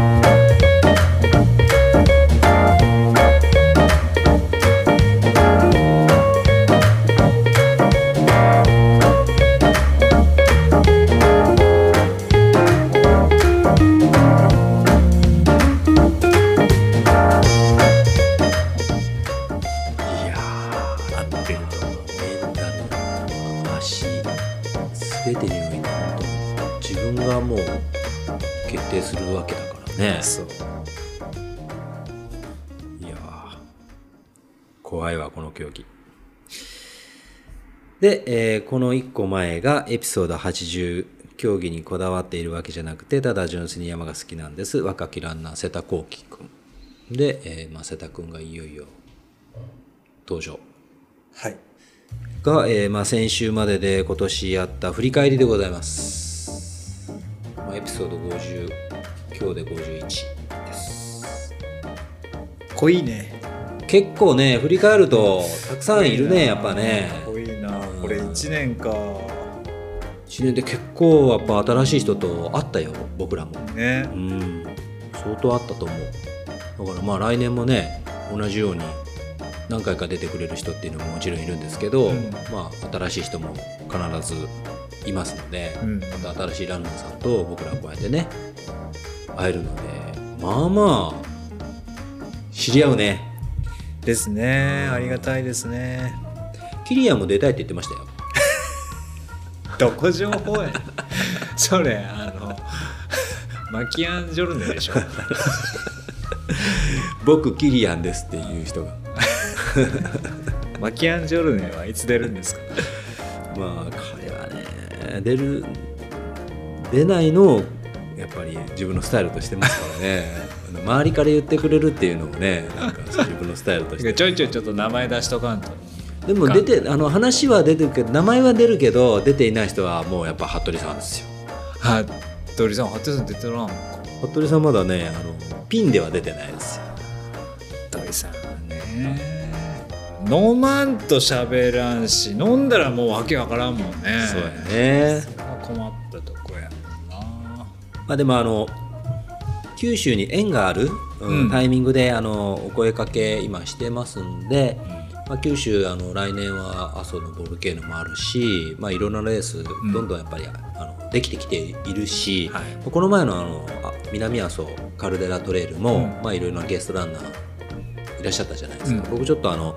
この1個前がエピソード80競技にこだわっているわけじゃなくてただ純粋に山が好きなんです。若きランナー瀬田幸輝くんで、えーまあ、瀬田くんがいよいよ登場。はい。が、えーまあ、先週までで今年やった振り返りでございます、まあ、エピソード50今日で51です。濃いね。結構ね振り返るとたくさんいるねやっぱねこれ1年か。1年で結構やっぱ新しい人と会ったよ僕らも。ね。うん。相当あったと思う。だからまあ来年もね同じように何回か出てくれる人っていうのももちろんいるんですけど、うん。まあ新しい人も必ずいますので、うん。また新しいランナーさんと僕らこうやってね会えるのでまあまあ知り合うね。ですね。ありがたいですねキリアンも出たいって言ってましたよ。どこ情報やそれあのマキアンジョルネでしょ。僕キリアンですっていう人が。マキアンジョルネはいつ出るんですか？まあ彼はね出る出ないのをやっぱり自分のスタイルとしてますからね。周りから言ってくれるっていうのもねなんか自分のスタイルとして。ちょいちょいちょっと名前出しとかんとでも出てあの話は出てるけど名前は出るけど出ていない人はもうやっぱ服部さんですよ。は鳥さん服部さん出てるな？服部さんまだねあのピンでは出てないですよ。鳥さんね。飲まんと喋らんし飲んだらもうわけわからんもんね。そうやね。困ったとこやもんな。まあでもあの九州に縁がある、うんうん。タイミングであのお声かけ今してますんで、まあ、九州あの来年は阿蘇のボルケーノもあるし、まあ、いろんなレースん。どんどんやっぱり、あのできてきているし、はい。この前のあのあ南阿蘇カルデラトレイルも、うん。まあ、いろいろなゲストランナーいらっしゃったじゃないですか、うん。僕ちょっとあの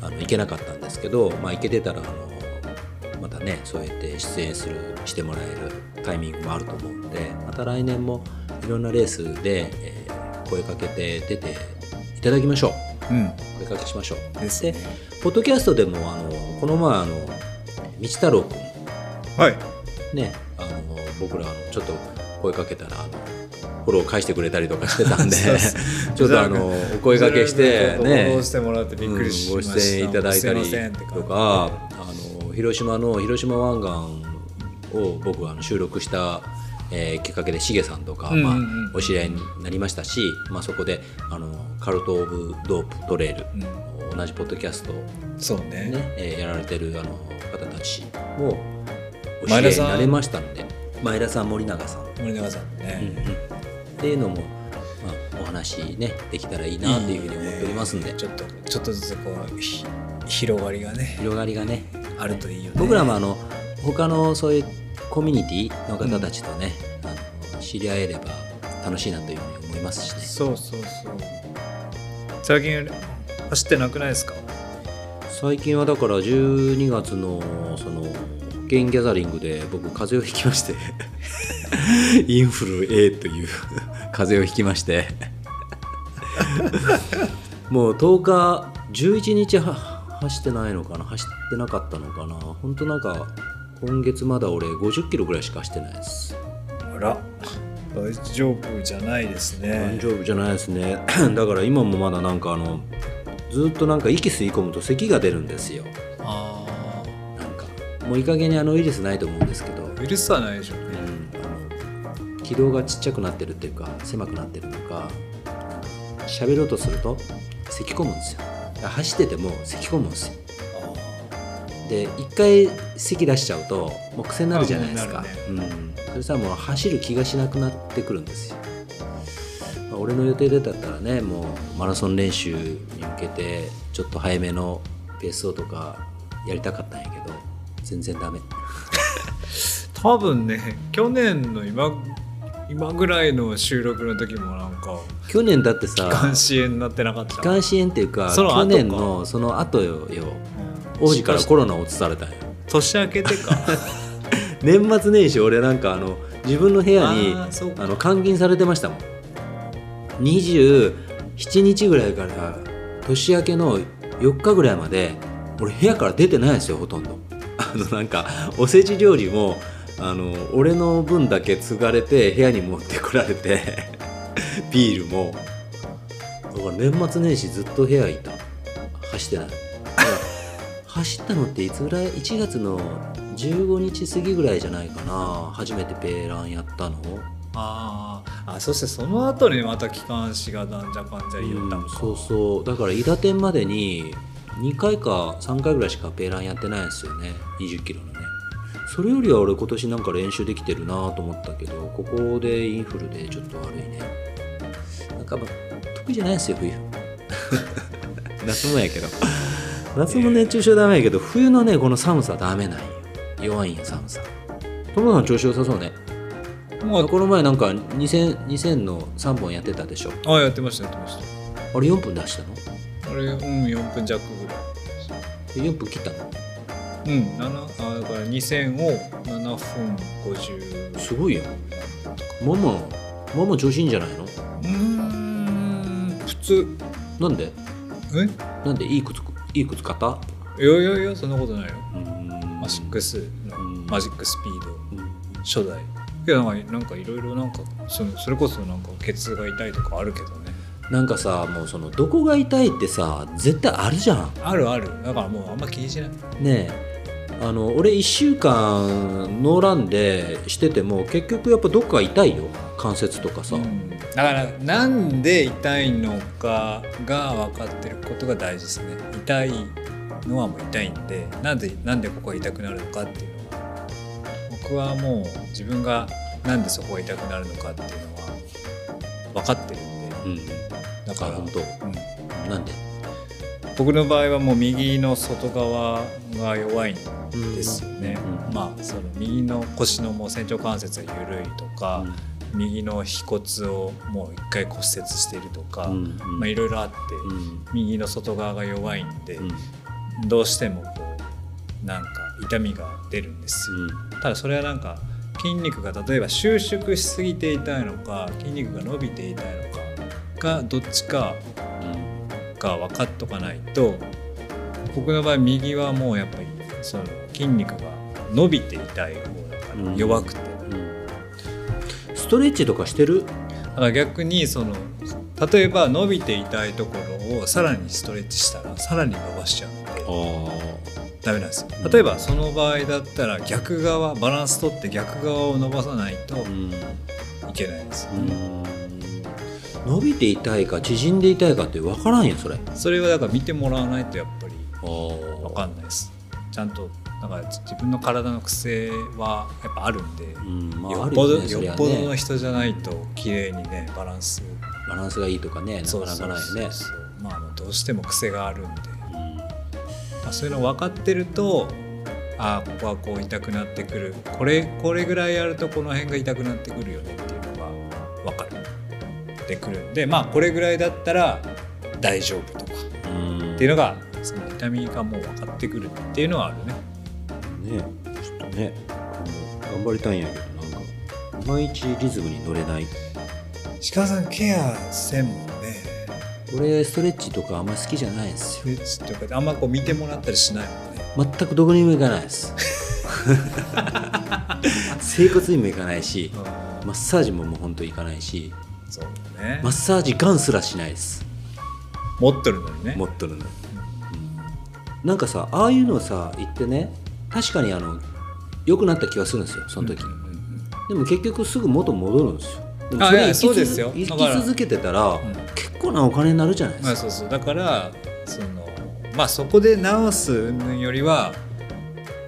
あの行けなかったんですけど、まあ、行けてたらあのまたねそうやって出演するしてもらえるタイミングもあると思うのでまた来年もいろんなレースで、えー声かけて出ていただきましょううん。声かけしましょう。です。ねポッドキャストでもあのこの前あの道太郎くはい。んねあの僕らあのちょっと声かけたらあのフォロー返してくれたりとかしてたんで ちょっとあのお声かけしてフォしてもらってびっくりご出演いただいたりとかあの広島の広島湾岸を僕はあの収録した、えーきっかけでしげさんとか、うんうんうん。まあ、お知り合いになりましたし、まあ、そこであのカルト・オブ・ドープ・トレイル、同じポッドキャストを、そうね。ねえーやられてるあの方たちもお知り合いになれましたので前田さん森永さん、森永さんうんうん。ね、っていうのも、まあ、お話ねできたらいいなっていうふうに思っておりますんで。ちょっとちょっとずつこうひ広がりがね。広がりがね。あるといいよね。僕らもあの他のそういうコミュニティの方たちとね、あの知り合えれば楽しいなというふうに思いますしね。そうそうそう。最近走ってなくないですか？最近はだから12月のそのゲインギャザリングで僕風邪をひきまして。インフル A という風邪をひきまして。もう10日11日は走ってないのかな？走ってなかったのかな？本当なんか今月まだ俺50キロぐらいしか走ってないです。あら。大丈夫じゃないです大ね丈夫じゃないですね。だから今もまだなんかあのずっとなんか息吸い込むと咳が出るんですよ。あなんか。もういい加減にあのウイルスないと思うんですけど、うん、あウイルスはないでしょうね。あの昨気道がちっちゃくなってるっていうか狭くなってるとか喋ろうとすると咳込むんですよ。走ってても咳込むんですよで一回咳出しちゃうともう癖になるじゃないですか、うん、それさもう走る気がしなくなってくるんですよ、まあ俺の予定でだったらねもうマラソン練習に向けてちょっと早めのペース走とかやりたかったんやけど全然ダメ。多分ね去年の今今ぐらいの収録の時もなんか去年だってさ気管支炎になってなかった？気管支炎っていうか。去年のその後よよ王子からコロナを移されたんよ年明けてか。年末年始俺なんかあの自分の部屋にあの監禁されてましたもん。27日ぐらいから年明けの4日ぐらいまで俺部屋から出てないですよほとんど。あのなんかおせち料理もあの俺の分だけ継がれて部屋に持ってこられて ビールも。だから年末年始ずっと部屋いた。走ってない走ったのっていつぐらい？1月の15日過ぎぐらいじゃないかな。初めてペーランやったの。あーあそしてその後にまた気管支がなんじゃかんじゃ言ったのか、そうそう。だから伊達店までに2回か3回ぐらいしかペーランやってないんですよね。2 0キロのね。それよりは俺今年なんか練習できてるなと思ったけどここでインフルでちょっと悪いね。なんかまあ得意じゃないですよ冬。夏もやけど夏も熱中症ダメやけど冬のねこの寒さダメなんよ。弱いんよ寒さ。友野さん調子良さそうね。もうこの前なんか 2000, 2000の3本やってたでしょ。あやってましたやってましあれ4分出したの？たあれうん4分弱ぐらいえ4分切ったの？うん7あだから2000を7分50すごいよ。ママママ調子いいんじゃないの？うーん普通。なんで？え？なんでいい靴いい靴買った？いやいやいやそんなことないよ。うん。マシックスのうん。マジックスピード。うん。初代。いやなんかなんかいろいろなんかそのそれこそなんかケツが痛いとかあるけどね。なんかさもうそのどこが痛いってさ絶対あるじゃん。あるある。だからもうあんま気にしない。ねえあの俺1週間ノーランでしてても結局やっぱどっか痛いよ。関節とかさ、だからなんで痛いのかが分かってることが大事ですね。痛いのはもう痛いんでなんでなんでここが痛くなるのかっていうのは。僕はもう自分がなんでそこが痛くなるのかっていうのは分かってるんで。うん。だからあ本当。うん。なんで？僕の場合はもう右の外側が弱いんですよね、うん。まあその右の腰のもう仙腸関節が緩いとか、右の腓骨をもう一回骨折しているとか、いろいろあって、うん。右の外側が弱いんで、うん。どうしてもこうなんか痛みが出るんですよ、ただそれはなんか筋肉が例えば収縮しすぎて痛いのか筋肉が伸びて痛いのかがどっちかが分かっとかないと僕の場合右はもうやっぱりその筋肉が伸びて痛い方だからうん弱くて、うんうんストレッチとかしてる？だから逆にその例えば伸びて痛いところをさらにストレッチしたらさらに伸ばしちゃうんであダメなんですよ。うん例えばその場合だったら逆側バランス取って逆側を伸ばさないといけないんですよ。うん伸びて痛いか縮んで痛いかって分からんよそれ。それはだから見てもらわないとやっぱり分かんないです。ちゃんとだから自分の体の癖はやっぱあるんで、うんまあよっぽど、のね人じゃないと綺麗にねバランス。バランスがいいとかねなかなかないよね。まあどうしても癖があるんで、うん。まあ、そういうの分かってるとああここはこう痛くなってくる。これこれぐらいやるとこの辺が痛くなってくるよねっていうのが分かるでくるんでまあこれぐらいだったら大丈夫とかうん。っていうのがその痛みがもう分かってくるっていうのはあるね。ねちょっとね頑張りたいんやけどなんかいまいちリズムに乗れない。鹿さんケアせんもんね。俺ストレッチとかあんま好きじゃないんですよ。フェチとかあんまこう見てもらったりしないもんね。全くどこにも行かないです。整骨にも行かないしマッサージももうほんと行かないしそうね。マッサージガンすらしないです。持っとるのにね。持っとるの、うん。なんかさああいうのさ言ってね確かにあの良くなった気がするんですよその時、うんうんうんでも結局すぐ元戻るんですよ。でもあいやそれ生きそうですよ。生き続けてたら、ん。結構なお金になるじゃないですか、まあそうそう。だからそのまあそこで直すよりは、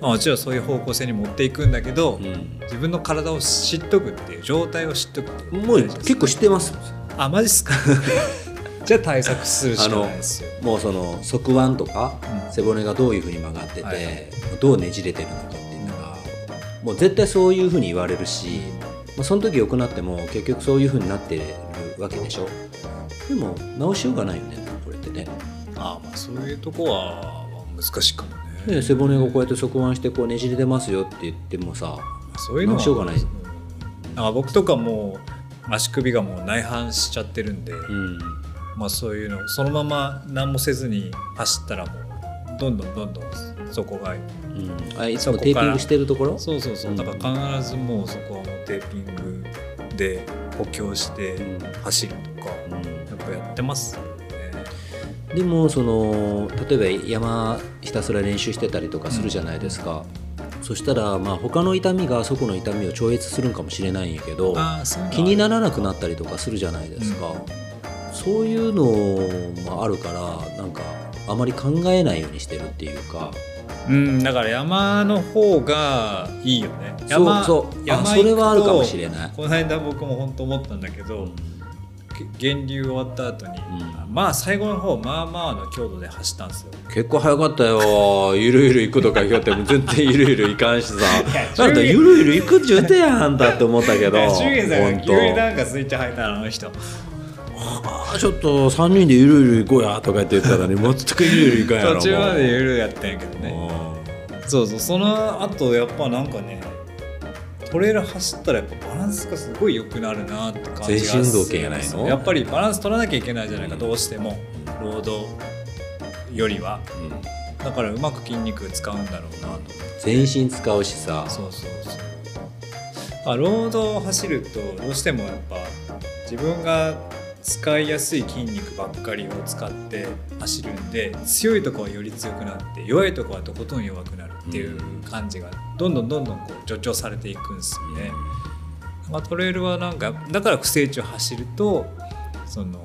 まあ、もちろんそういう方向性に持っていくんだけど、うん。自分の体を知っとくっていう状態を知っとくってもう結構知ってます。あマジっすか？じゃあ対策するしかないですよ。もうその側腕とかうん。背骨がどういうふうに曲がってて、はいどうねじれてるのかっていうのがもう絶対そういうふうに言われるし、まあ、その時良くなっても結局そういうふうになってるわけでしょ。でも直しようがないよねこれってね。あまあそういうとこは難しいかもねで背骨がこうやって側腕してこうねじれてますよって言ってもさそういうのは直しようがない。うん。あ僕とかもう足首がもう内反しちゃってるんで、うん。まあそういうのそのまま何もせずに走ったらもうどんどんどんどんそこがうん、あいつもテーピングしてるところ？そうそうそう。だから必ずもうそこはもうテーピングで補強してうん。走るとか、うん。やっぱやってます。よねでもその例えば山ひたすら練習してたりとかするじゃないですか、そしたらまあ他の痛みがそこの痛みを超越するんかもしれないんやけど気にならなくなったりとかするじゃないですか、そういうのもあるからなんかあまり考えないようにしてるっていうか。うんだから山の方がいいよね。山そうそう。あ山それはあるかもしれれない、この間僕も本当思ったんだけど、げ源流終わった後に、うまあ最後の方まあまあの強度で走ったんですよ。結構早かったよ。ゆるゆる行くとか言っても全然ゆるゆる行かんしさ。やなんだゆるゆる行くっちゅうてやんあんたって思ったけど。中元さんが急になんかスイッチ入ったのあの人。あーちょっと3人でゆるゆる行こうやとか言って言ったらね全くゆるゆる行かんやろ途中までるゆるやったんやけどね。そうそうその後やっぱなんかねトレイル走ったらやっぱバランスがすごい良くなるなって感じがする全身運動系やないの？やっぱりバランス取らなきゃいけないじゃないか、どうしてもロードよりは。だからうまく筋肉使うんだろうなと全身使うしさ。そうそうそう。あロードを走るとどうしてもやっぱ自分が使いやすい筋肉ばっかりを使って走るんで強いとこはより強くなって弱いとこはとことん弱くなるっていう感じがどんどんどんどんこう助長されていくんですよね。まあ、トレイルはなんかだから苦戦地を走るとその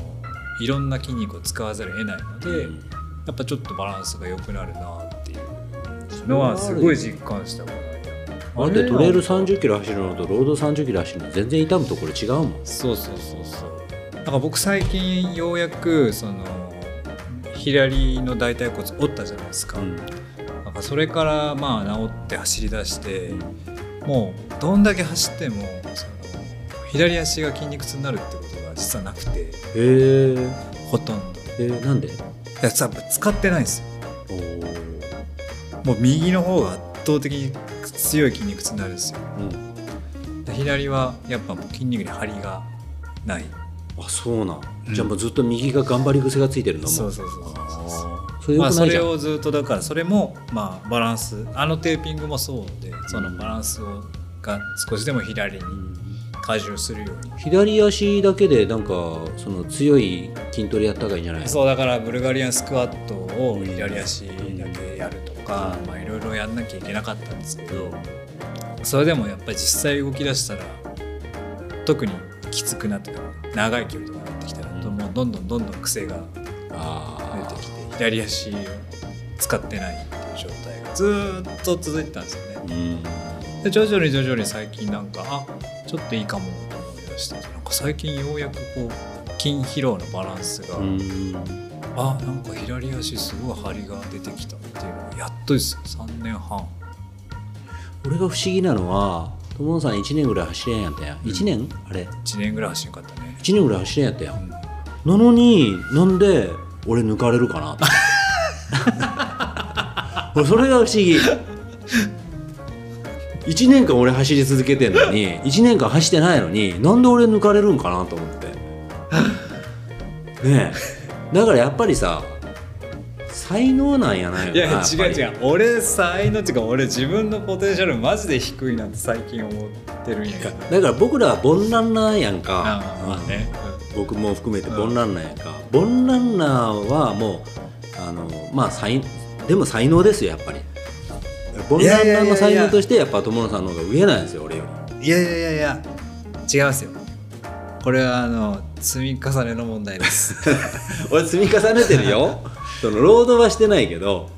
いろんな筋肉を使わざるを得ないので、うん。やっぱちょっとバランスが良くなるなっていうのはすごい実感したからだってトレイル30キロ走るのとロード30キロ走るの全然痛むところ違うもん。そうそうそうそうなんか僕最近ようやくその左の大腿骨折ったじゃないですか,、なんかそれからまあ治って走り出して、もうどんだけ走ってもその左足が筋肉痛になるってことが実はなくてほとんど。えー、なんで？いや使ってないんですよ。もう右の方が圧倒的に強い筋肉痛になるんですよ。うん。で左はやっぱもう筋肉に張りがないあそうなん、うんじゃあもうずっと右が頑張り癖がついてるのもそうそうそうそう。そうそれをずっとだからそれもまあバランス。あのテーピングもそうでそのバランスをが少しでも左に荷重するように。左足だけでなんかその強い筋トレやった方がいいんじゃないそうだからブルガリアンスクワットを左足だけやるとかまあいろいろやんなきゃいけなかったんですけどそれでもやっぱり実際動き出したら特にきつくなってくる長い距離とかになってきたらもうどんどんどんどん癖があ出てきて左足を使ってないっていう状態がずーっと続いてたんですよね。うん。で徐々に徐々に最近なんかあちょっといいかもと思い出してなんか最近ようやくこう筋疲労のバランスが、うん。あなんか左足すごい張りが出てきたっていうやっとですよ。3年半。俺が不思議なのは友野さん1年ぐらい走れんやったやん。1年？あれ。1年ぐらい走んかったね、1年ぐらい走れんやったやん。うん。なのになんで俺抜かれるかなと俺 それが不思議。1年間俺走り続けてんのに1年間走ってないのになんで俺抜かれるんかなと思って。ねえ。だからやっぱりさ才能なんやないよいやな違う違う。俺才能っていうか俺自分のポテンシャルマジで低いなって最近思ってるんやけど。だから僕らはボンランナーやんか。あまあね、僕も含めてボンランナーやんか、ボンランナーはもうあのまあ才でも才能ですよやっぱり。ボンランナーの才能としてやっぱ友野さんの方が上なんですよ俺より。いやいやいやいや違いますよ。これはあの積み重ねの問題です。俺積み重ねてるよ。そのロードはしてないけど。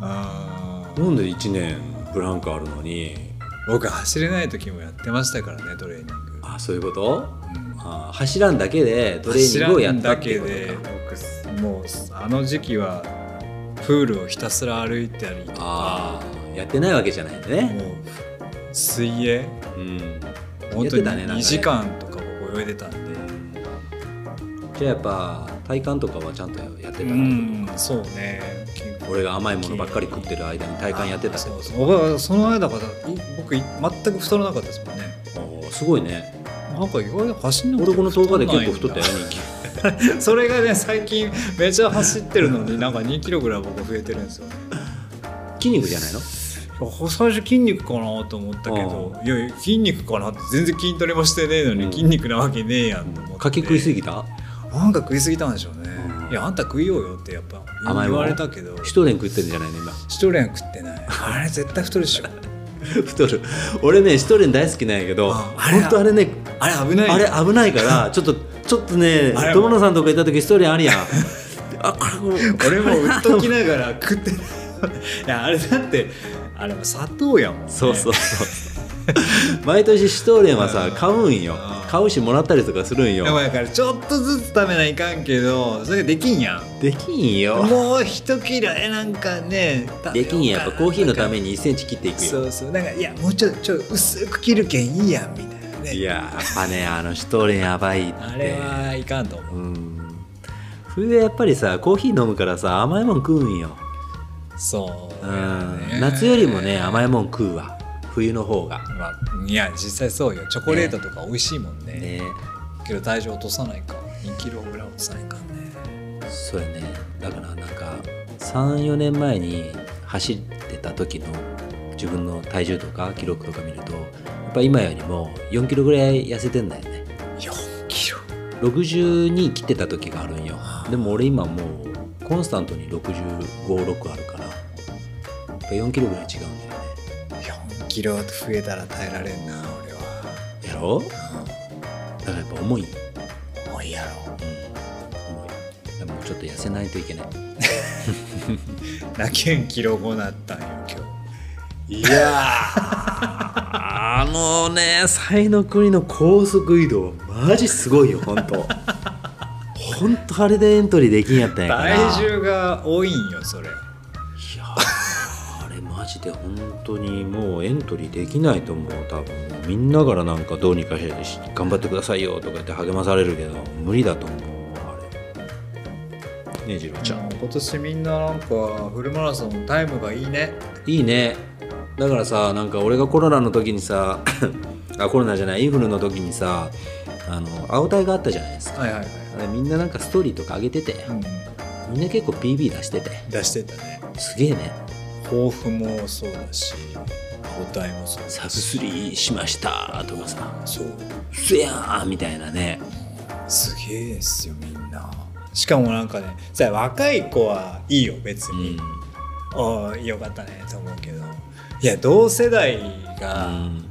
なんで1年ブランクあるのに。僕走れない時もやってましたからねトレーニング。あそういうこと、うん。あ走らんだけでトレーニングをやったっていうこと走らんだけで僕もうあの時期はプールをひたすら歩いたりとか。ああやってないわけじゃないね。もう水泳。うん。本当にやってたねなんかね。2時間とか僕泳いでたんでじゃあやっぱ体幹とかはちゃんとやってたうの、んそうね。俺が甘いものばっかり食ってる間に体幹やってたそうそう。僕はその間からい僕い全く太らなかったですもんね。おーすごいね。なんか意外と走んな俺この10日で結構太ったよ人だ それがね最近めちゃ走ってるのに なんか2キロぐらい僕増えてるんですよ。ね気筋肉じゃないの？最初筋肉かなと思ったけどいや筋肉かなって全然筋トレもしてねえのにうん。筋肉なわけねえやんと思って。かき食いすぎた？なんか食いすぎたんでしょうね。うん。いやあんた食いようよってやっぱ言われたけど。シュトレン食ってるんじゃないの今。シュトレン食ってない。あれ絶対太るでしょ。太る。俺ねシュトレン大好きなんやけどああれ本当あれねあれ危ないよ。あれ危ないからちょっとちょっとね友野さんとかいた時ストーリーあるやん。あこれもう俺も売っときながら 食ってない。いやあれだってあれは砂糖やもんね。そうそうそう。毎年シュトーレンはさうん。買うんよ。うん買うしもらったりとかするんよ。でもだからちょっとずつ食べないかんけどそれができんやん。できんよ。もう一切れなんかねできんややっぱコーヒーのためにに1センチ切っていくよ。そうそう。なんかいやもうちょちょ薄く切るけんいいやんみたいなね。いややっぱねあのシュトーレンやばいって。あれはいかんと思う。うん。冬はやっぱりさコーヒー飲むからさ甘いもん食うんよ、そううやん。ね夏よりもね甘いもん食うわ冬の方が。まあ、いや実際そうよ。チョコレートとか美味しいもんね。ね。けど体重落とさないか。2キロぐらい落とさないかんね。そうやね。だからなんか34年前に走ってた時の自分の体重とか記録とか見るとやっぱ今よりも4キロぐらい痩せてんだよね。4キロ。62切ってた時があるんよ。でも俺今もうコンスタントに656あるからやっぱ4キロぐらい違うんだよね。4キロ増えたら耐えられんな俺はやろうだからやっぱ重い重いやろうん重いでもちょっと痩せないといけないなけんキロ後なったんよ今日いやあのね才の国の高速移動マジすごいよ本当本当あれでエントリーできんやったんやから体重が多いんよそれジで本当にもうエントリーできないと思う。多分みんなからなんかどうにかし頑張ってくださいよとか言って励まされるけど無理だと思うあれ。ねえ次郎ちゃん。今年みんななんかフルマラソンタイムがいいね。いいね。だからさなんか俺がコロナの時にさ あコロナじゃないインフルの時にさあの青タイがあったじゃないですか。はいはいはい、みんななんかストーリーとか上げててうん、みんな結構 PB 出してて。出してたね。すげえね抱負もそうだし青タイもそうだし。サブスリーしました。とかさそう。すやーみたいなね。すげえですよみんな。しかもなんかねさ若い子はいいよ別うにん、ああよかったねと思うけど。いや同世代うがん。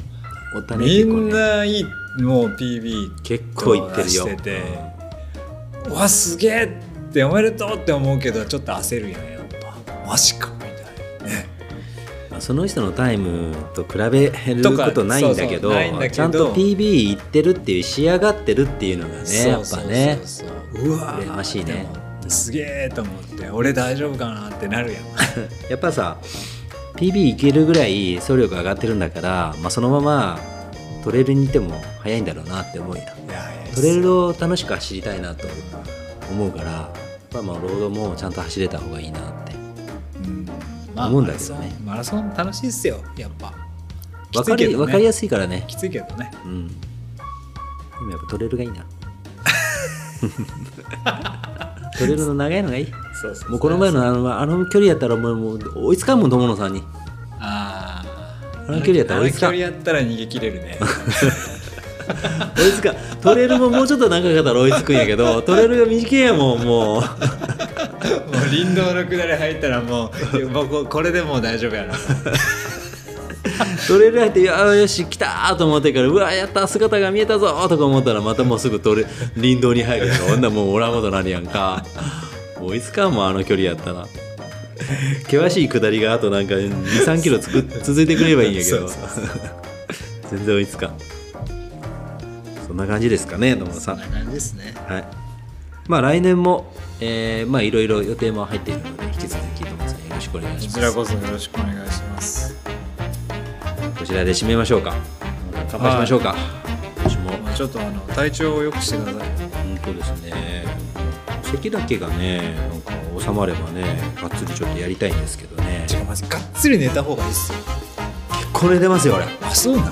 おったねみんないいもう PB 結構いってるよ。出しててうわすげえっておめでとうって思うけどちょっと焦るやんやっぱ。マジかその人のタイムと比べることないんだけどちゃんと PB いってるっていう仕上がってるっていうのがねやっぱねそうわー羨ましいね。すげえと思って俺大丈夫かなってなるやん。やっぱさ PB いけるぐらい走力上がってるんだから、まあ、そのままトレイルにいても早いんだろうなって思うやトレイルを楽しく走りたいなと思うからやっぱまあロードもちゃんと走れた方がいいなってうん思うんだけどね。マラソンマラソン楽しいっすよやっぱ。分かり,、ね。分かりやすいからね。きついけどね。うん。でもやっぱトレイルがいいな。トレイルの長いのがいい。そうそもうこの前のあのあの距離やったらもうもう追いつかんもん友野さんに。ああの距離やったら追いつかん。あの距離やったら逃げ切れるね。追いつかん。トレイルももうちょっと長かったら追いつくんやけどトレイルが短いやもんもう林道の下り入ったらもう僕これでもう大丈夫やな。トレイル入って「よよし来た!」と思ってから「うわやった姿が見えたぞ!」とか思ったらまたもうすぐトレ林道に入るやんならもうおらんことなるやんか。追いつかんもんあの距離やったら険しい下りがあとなんか23キロつく続いてくれればいいんやけど。全然追いつかん。そんな感じですかね野村さん。こんな感じですね。はい。まあ来年も、えーまあいろいろ予定も入っているので、引き続き野村さんよろしくお願いします。こちらこそよろしくお願いしますこちらで締めましょうか。乾杯しましょうか。今年もまあちょっとあの体調を良くしてください本当ですね。咳だけがね、なんか収まればね、がっつりちょっとやりたいんですけどね。てかまずがっつり寝た方がいいっすよ結構寝てますよ俺。あそうなの？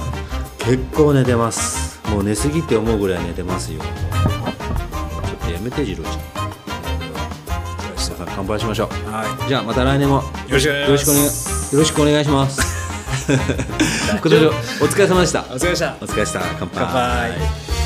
結構寝てます。もう寝すぎって思うぐらい寝てますよ。ちょっとやめて次郎ちゃん。皆さん乾杯しましょう。はじゃあまた来年もいよろしくお願いしますよろしくお願いします。今年もお疲れ様でした。お疲れ様でしたお疲れでした。乾杯